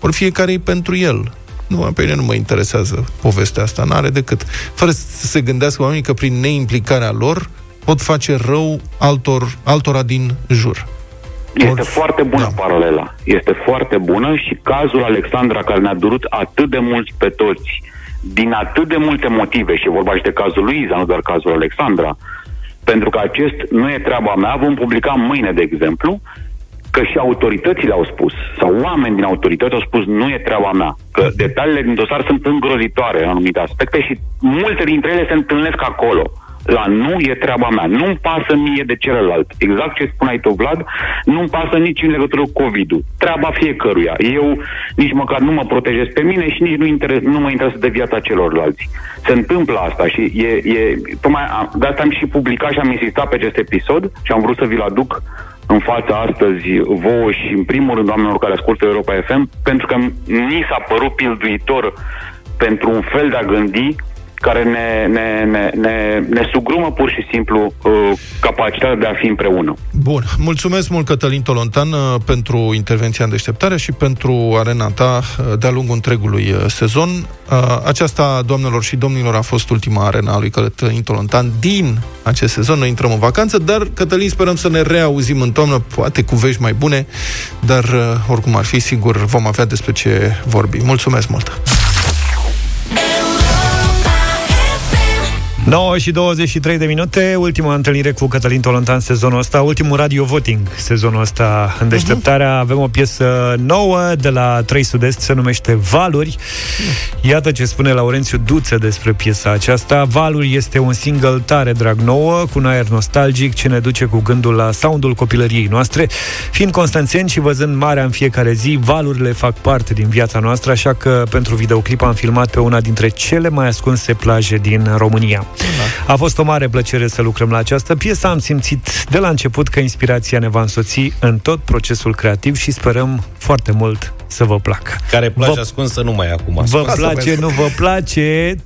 Ori fiecare pentru el. Nu, pe mine nu mă interesează povestea asta, n-are decât. Fără să se gândească oamenii că prin neimplicarea lor pot face rău altor, altora din jur. Este Or... foarte bună da. paralela. Este foarte bună și cazul Alexandra care ne-a durut atât de mult pe toți, din atât de multe motive, și vorba și de cazul lui Iza, nu doar cazul Alexandra, pentru că acest nu e treaba mea, vom publica mâine, de exemplu, că și autoritățile au spus, sau oameni din autorități au spus, nu e treaba mea, că detaliile din dosar sunt îngrozitoare în anumite aspecte și multe dintre ele se întâlnesc acolo. La nu e treaba mea. Nu-mi pasă mie de celălalt. Exact ce spuneai tu, Vlad, nu-mi pasă nici în legătură cu COVID-ul. Treaba fiecăruia. Eu nici măcar nu mă protejez pe mine și nici nu, interes, nu mă interesează de viața celorlalți. Se întâmplă asta și e, e tocmai de asta am și publicat și am insistat pe acest episod și am vrut să vi-l aduc în fața astăzi vouă și în primul rând oamenilor care ascultă Europa FM, pentru că mi s-a părut pilduitor pentru un fel de a gândi care ne, ne, ne, ne, ne sugrumă pur și simplu uh, capacitatea de a fi împreună. Bun. Mulțumesc mult, Cătălin Tolontan, uh, pentru intervenția în deșteptare și pentru arena ta uh, de-a lungul întregului uh, sezon. Aceasta, doamnelor și domnilor, a fost ultima arena a lui Cătălin Tolontan din acest sezon. Noi intrăm în vacanță, dar, Cătălin, sperăm să ne reauzim în toamnă, poate cu vești mai bune, dar, oricum ar fi, sigur, vom avea despre ce vorbi. Mulțumesc mult! 9 și 23 de minute, ultima întâlnire cu Cătălin Tolontan sezonul ăsta, ultimul radio voting sezonul ăsta în deșteptarea. Uh-huh. Avem o piesă nouă de la 3 Sud-Est, se numește Valuri. Iată ce spune Laurențiu Duță despre piesa aceasta. Valuri este un single tare drag nouă, cu un aer nostalgic, ce ne duce cu gândul la soundul copilăriei noastre. Fiind constanțeni și văzând marea în fiecare zi, valurile fac parte din viața noastră, așa că pentru videoclip am filmat pe una dintre cele mai ascunse plaje din România. Da. A fost o mare plăcere să lucrăm la această piesă. Am simțit de la început că inspirația ne va însoți în tot procesul creativ și sperăm foarte mult să vă placă. Care plajă vă... ascunsă nu mai acum. Vă place, nu vă place?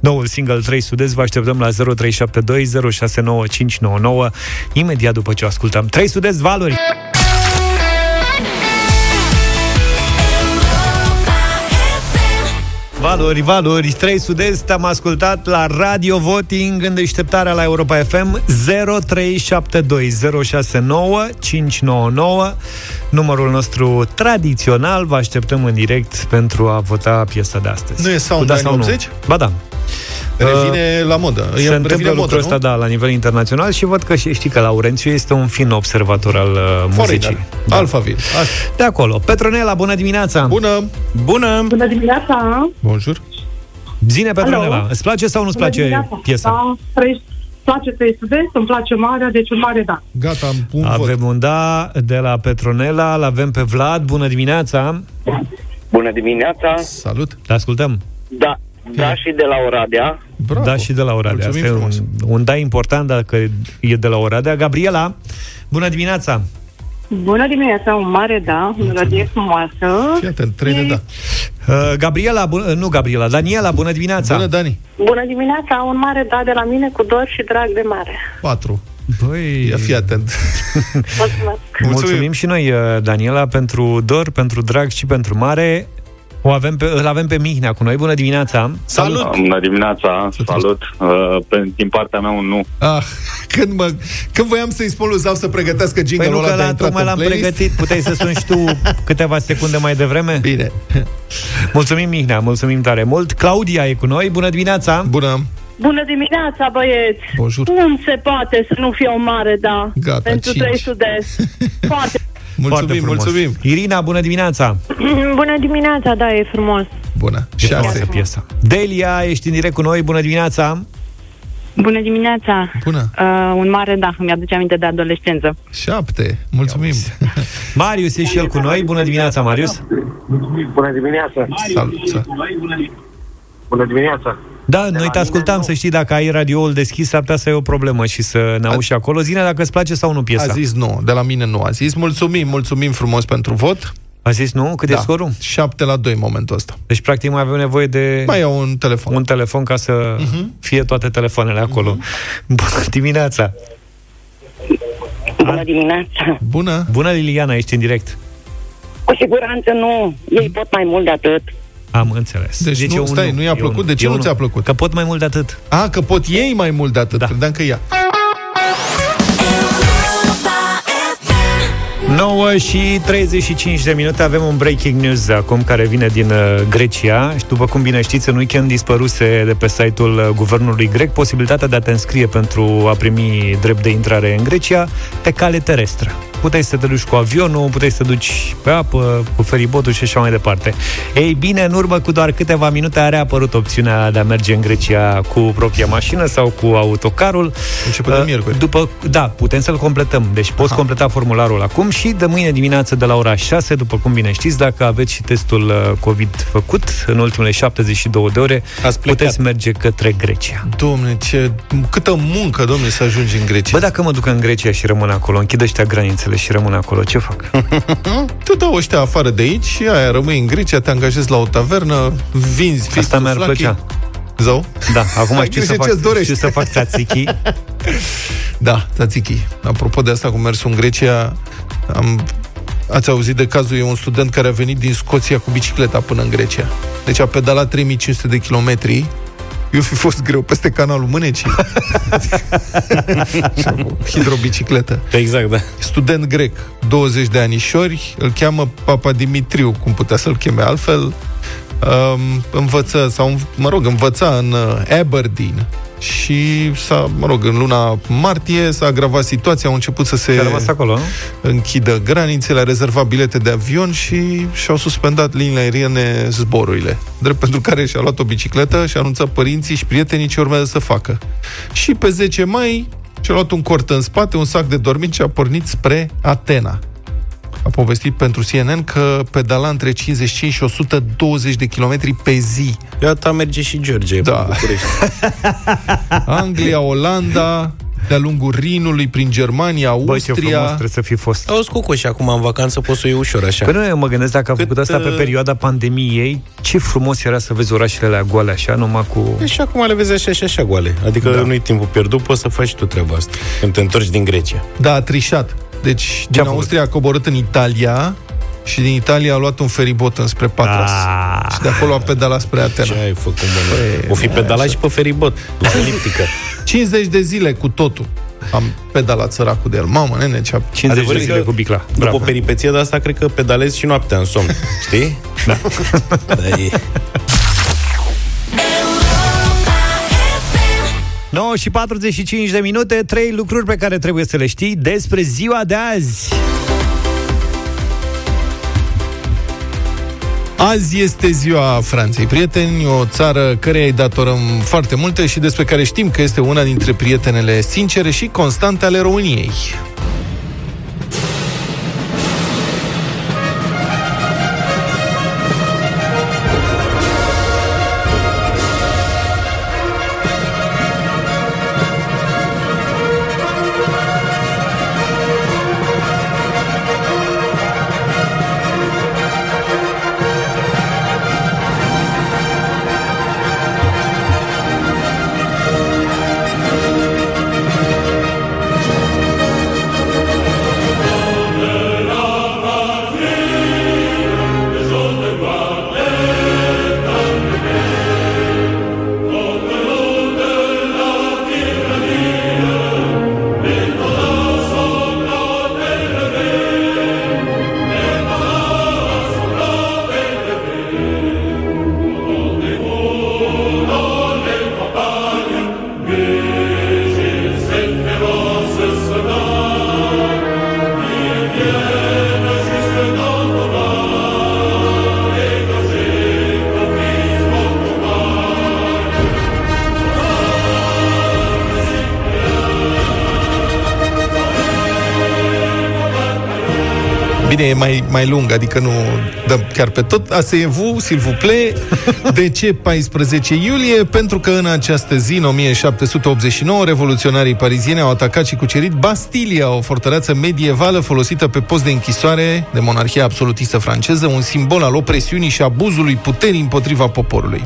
Noul single 3 Sudez vă așteptăm la 0372 imediat după ce o ascultăm. 3 Sudez Valori! Valori, valori, 3 Sud-Est Am ascultat la Radio Voting În deșteptarea la Europa FM 0372069599 Numărul nostru tradițional Vă așteptăm în direct pentru a vota piesa de astăzi Nu e Sound da, 80? Ba da Revine uh, la modă. Se e întâmplă lucrul ăsta, da, la nivel internațional și văd că știi că Laurențiu este un fin observator al uh, muzicii. Da. Alphaville. De acolo. Petronela, bună dimineața! Bună! Bună! Bună dimineața! Bonjour! Zine, Petronela, Alo. îți place sau nu-ți place dimineața. piesa? Da, trei, place trei studenți, îmi place marea, deci un mare da. Gata, am un Avem vot. un da de la Petronela, l avem pe Vlad. Bună dimineața! Bună dimineața! Salut! Te ascultăm! Da, da și de la Oradea. Bravo. Da și de la Oradea. Asta e un, un da important dacă e de la Oradea. Gabriela, bună dimineața! Bună dimineața, un mare da, melodie frumoasă. Fii atent, trei de da. Uh, Gabriela, bun, uh, nu Gabriela, Daniela, bună dimineața! Bună, Dani! Bună dimineața, un mare da de la mine cu dor și drag de mare. Patru. Băi... Ia fi atent. Mulțumesc. Mulțumim și noi, uh, Daniela, pentru dor, pentru drag și pentru mare. O avem pe, îl avem pe Mihnea cu noi. Bună dimineața! Salut! Bună dimineața, salut. Uh, pe, din partea mea un nu. Ah, când, mă, când voiam să-i spun lui Zaf să pregătească jingle-ul Păi nu ăla că de a la, intrat tocmai în l-am playlist. pregătit. Puteai să suni și tu câteva secunde mai devreme? Bine. Mulțumim, Mihnea, mulțumim tare mult. Claudia e cu noi. Bună dimineața! Bună! Bună dimineața, băieți! Bonjour. Cum se poate să nu fie o mare da Gata, pentru cinci. trei sud-est? Foarte. Foarte Mulțumim, frumos. mulțumim. Irina, bună dimineața! Bună dimineața, da, e frumos. Bună. Ce frumoasă Șase. piesa. Delia, ești în direct cu noi. Bună dimineața! Bună dimineața. Bună. Uh, un mare da, îmi aduce aminte de adolescență. Șapte. Mulțumim. Marius e și el cu noi. Bună dimineața, Marius! Bună dimineața! Salut. salut. Bună dimineața! Da, noi te ascultam, să știi, dacă ai radioul deschis, s-ar putea să ai o problemă și să ne auzi și acolo. Zine dacă îți place sau nu A piesa. zis nu, de la mine nu a zis. Mulțumim, mulțumim frumos pentru vot. A zis nu? Cât da. e scorul? 7 la 2 în momentul ăsta. Deci, practic, mai avem nevoie de Mai iau un telefon. un telefon ca să fie toate telefoanele acolo. Bună dimineața! Bună dimineața! Bună. Bună, Liliana, ești în direct. Cu siguranță nu. Ei pot mai mult de atât. Am înțeles. Deci, e nu, un stai, nu i-a e plăcut? un- De ce e nu un ți-a plăcut? Că pot mai mult de atât. A, că pot ei mai mult de atât. Da. Credeam că ea. 9 și 35 de minute avem un breaking news acum care vine din uh, Grecia și după cum bine știți, în weekend dispăruse de pe site-ul uh, guvernului grec posibilitatea de a te înscrie pentru a primi drept de intrare în Grecia pe cale terestră. Puteai să te duci cu avionul, puteai să te duci pe apă, cu feribotul și așa mai departe. Ei bine, în urmă cu doar câteva minute a reapărut opțiunea de a merge în Grecia cu propria mașină sau cu autocarul. Începe de Uh, miercuri. După, da, putem să-l completăm. Deci poți completa formularul acum și de mâine dimineață de la ora 6, după cum bine știți, dacă aveți și testul uh, COVID făcut în ultimele 72 de ore, Ați plecat. puteți merge către Grecia. Domne, ce, câtă muncă, domne, să ajungi în Grecia. Bă, dacă mă duc în Grecia și rămân acolo, închid ăștia granițele și rămân acolo, ce fac? Te dau ăștia afară de aici și aia rămâi în Grecia, te angajezi la o tavernă, vinzi Asta fistul mi-ar flachii. plăcea. Zău? Da, acum Ai știu să, grijă fac, ce-ți dorești. știu să fac tzatziki. Da, tzatziki. Apropo de asta cu mersul în Grecia, am, ați auzit de cazul, e un student care a venit din Scoția cu bicicleta până în Grecia. Deci a pedalat 3500 de kilometri eu fi fost greu peste canalul Mânecii. Și am o Hidrobicicletă. Exact, da. Student grec, 20 de anișori, îl cheamă Papa Dimitriu, cum putea să-l cheme altfel. Um, învăță, sau, mă rog, învăța în uh, Aberdeen și s-a, mă rog, în luna martie s-a agravat situația, au început să se Și a rămas acolo, nu? închidă granițele, a rezervat bilete de avion și și-au suspendat liniile aeriene zborurile. Drept pentru care și-a luat o bicicletă și a anunțat părinții și prietenii ce urmează să facă. Și pe 10 mai și-a luat un cort în spate, un sac de dormit și a pornit spre Atena. A povestit pentru CNN că pedala între 55 și 120 de kilometri pe zi. Iată, merge și George Da. pe București. Anglia, Olanda, de-a lungul Rinului, prin Germania, Bă, ce frumos Austria... trebuie să fi fost. Auzi, Cucu, și acum în vacanță poți să o iei ușor așa. Păi nu, eu mă gândesc dacă a făcut asta pe uh, perioada pandemiei, ce frumos era să vezi orașele alea goale așa, numai cu... Păi și acum le vezi așa și așa goale. Adică Da. nu-i timpul pierdut, poți să faci tu treaba asta. Când te întorci din Grecia. Da, a trișat. Deci, din făcut? Austria a coborât în Italia și din Italia a luat un feribot înspre Patras. Ah. Și de acolo a pedalat spre Atena. Ce ai făcut, bă? Păi, O fi da, pedalat așa. și pe feribot, pe eliptică. 50 de zile cu totul. Am pedalat săracul de el. Mamă, nene, ce 50 de Adevărul zile că cu bicla. După Bravo. o peripeție de asta, cred că pedalezi și noaptea în somn. Știi? Da. da e. 9 și 45 de minute, trei lucruri pe care trebuie să le știi despre ziua de azi. Azi este ziua Franței, prieteni, o țară care îi datorăm foarte multe și despre care știm că este una dintre prietenele sincere și constante ale României. Bine, e mai, mai lung, adică nu dăm chiar pe tot. Asseyez-vous, s'il vous plaît. De ce 14 iulie? Pentru că în această zi, în 1789, revoluționarii parizieni au atacat și cucerit Bastilia, o fortăreață medievală folosită pe post de închisoare de monarhia absolutistă franceză, un simbol al opresiunii și abuzului puterii împotriva poporului.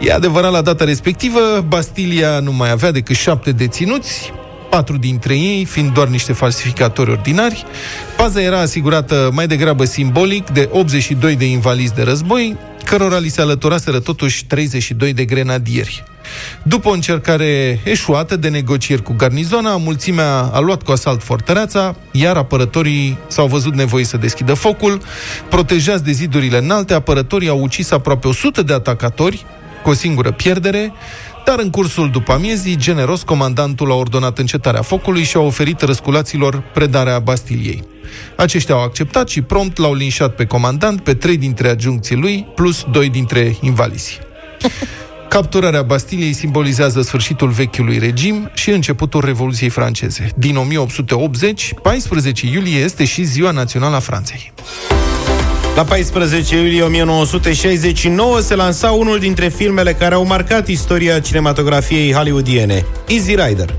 E adevărat, la data respectivă, Bastilia nu mai avea decât șapte deținuți, patru dintre ei fiind doar niște falsificatori ordinari. Paza era asigurată mai degrabă simbolic de 82 de invalizi de război, cărora li se alăturaseră totuși 32 de grenadieri. După o încercare eșuată de negocieri cu garnizona, mulțimea a luat cu asalt fortăreața, iar apărătorii s-au văzut nevoi să deschidă focul. Protejați de zidurile înalte, apărătorii au ucis aproape 100 de atacatori, cu o singură pierdere, dar în cursul după amiezii, generos, comandantul a ordonat încetarea focului și a oferit răsculaților predarea Bastiliei. Aceștia au acceptat și prompt l-au linșat pe comandant, pe trei dintre adjuncții lui, plus doi dintre invalizi. Capturarea Bastiliei simbolizează sfârșitul vechiului regim și începutul Revoluției franceze. Din 1880, 14 iulie este și Ziua Națională a Franței. La 14 iulie 1969 se lansa unul dintre filmele care au marcat istoria cinematografiei hollywoodiene, Easy Rider.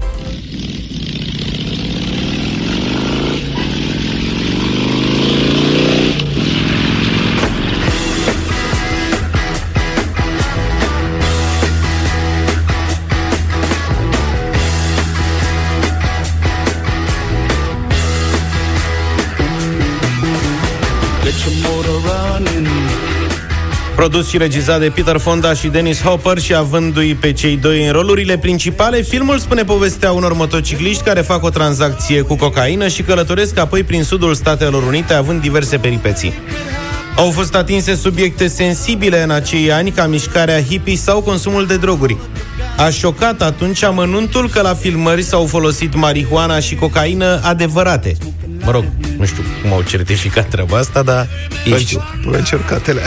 Produs și regizat de Peter Fonda și Dennis Hopper și avându-i pe cei doi în rolurile principale, filmul spune povestea unor motocicliști care fac o tranzacție cu cocaină și călătoresc apoi prin sudul Statelor Unite, având diverse peripeții. Au fost atinse subiecte sensibile în acei ani, ca mișcarea hippie sau consumul de droguri. A șocat atunci amănuntul că la filmări s-au folosit marihuana și cocaină adevărate. Mă rog, nu știu cum au certificat treaba asta, dar ei știu. Încercatele.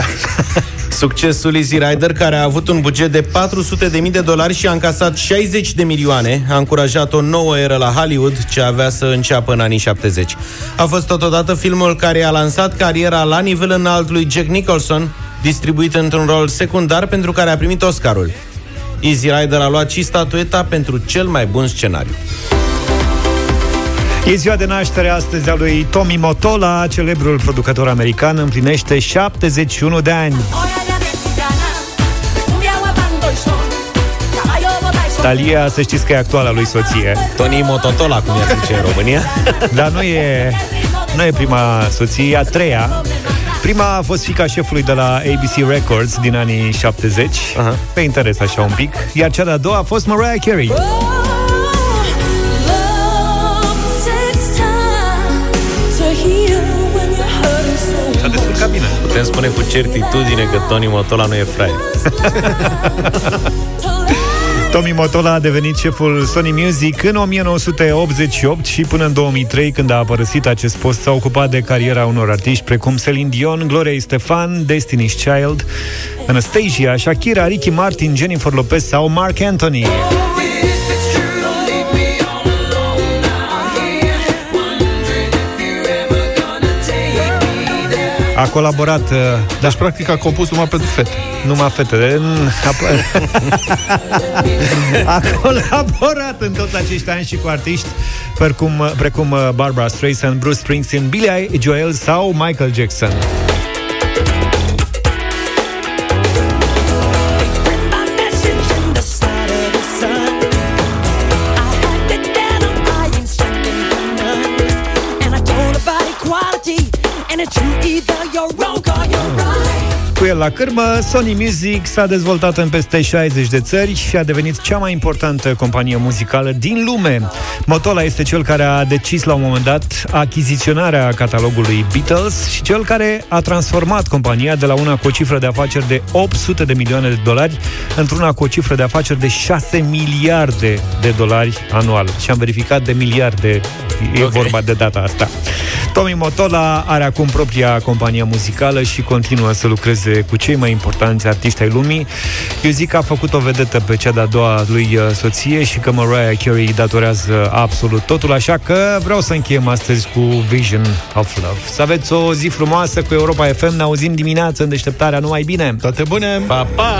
Succesul Easy Rider, care a avut un buget de 400 de mii de dolari și a încasat 60 de milioane, a încurajat o nouă eră la Hollywood, ce avea să înceapă în anii 70. A fost totodată filmul care a lansat cariera la nivel înalt lui Jack Nicholson, distribuit într-un rol secundar pentru care a primit Oscarul. Easy Rider a luat și statueta pentru cel mai bun scenariu. E ziua de naștere astăzi a lui Tommy Motola, celebrul producător american, împlinește 71 de ani. Talia, să știți că e actuala lui soție. Tony Mototola, cum ea zice în România. Dar nu e, nu e prima soție, e a treia. Prima a fost fica șefului de la ABC Records din anii 70, uh-huh. pe interes așa un pic, iar cea de-a doua a fost Mariah Carey. S-a descurcat bine. Putem spune cu certitudine că Tony Motola nu e fraier. Tommy Motola a devenit șeful Sony Music în 1988 și până în 2003, când a părăsit acest post, s-a ocupat de cariera unor artiști precum Celine Dion, Gloria Estefan, Destiny's Child, Anastasia, Shakira, Ricky Martin, Jennifer Lopez sau Mark Anthony. A colaborat... Uh, Deci, practic, a compus numai pentru fete. Numai fete. În- A, a colaborat în toți acești ani și cu artiști precum, precum uh, Barbara Streisand, Bruce Springsteen, Billy Joel sau Michael Jackson. El la cârmă, Sony Music s-a dezvoltat în peste 60 de țări și a devenit cea mai importantă companie muzicală din lume. Motola este cel care a decis la un moment dat achiziționarea catalogului Beatles și cel care a transformat compania de la una cu o cifră de afaceri de 800 de milioane de dolari într-una cu o cifră de afaceri de 6 miliarde de dolari anual. Și am verificat de miliarde, e Ok. vorba de data asta. Tommy Motola are acum propria companie muzicală și continuă să lucreze cu cei mai importanți artiști ai lumii. Eu zic că a făcut o vedetă pe cea de-a doua lui uh, soție și că Mariah Carey îi datorează absolut totul, așa că vreau să încheiem astăzi cu Vision of Love. Să aveți o zi frumoasă cu Europa FM, ne auzim dimineața în deșteptarea, numai bine! Toate bune! Pa, pa!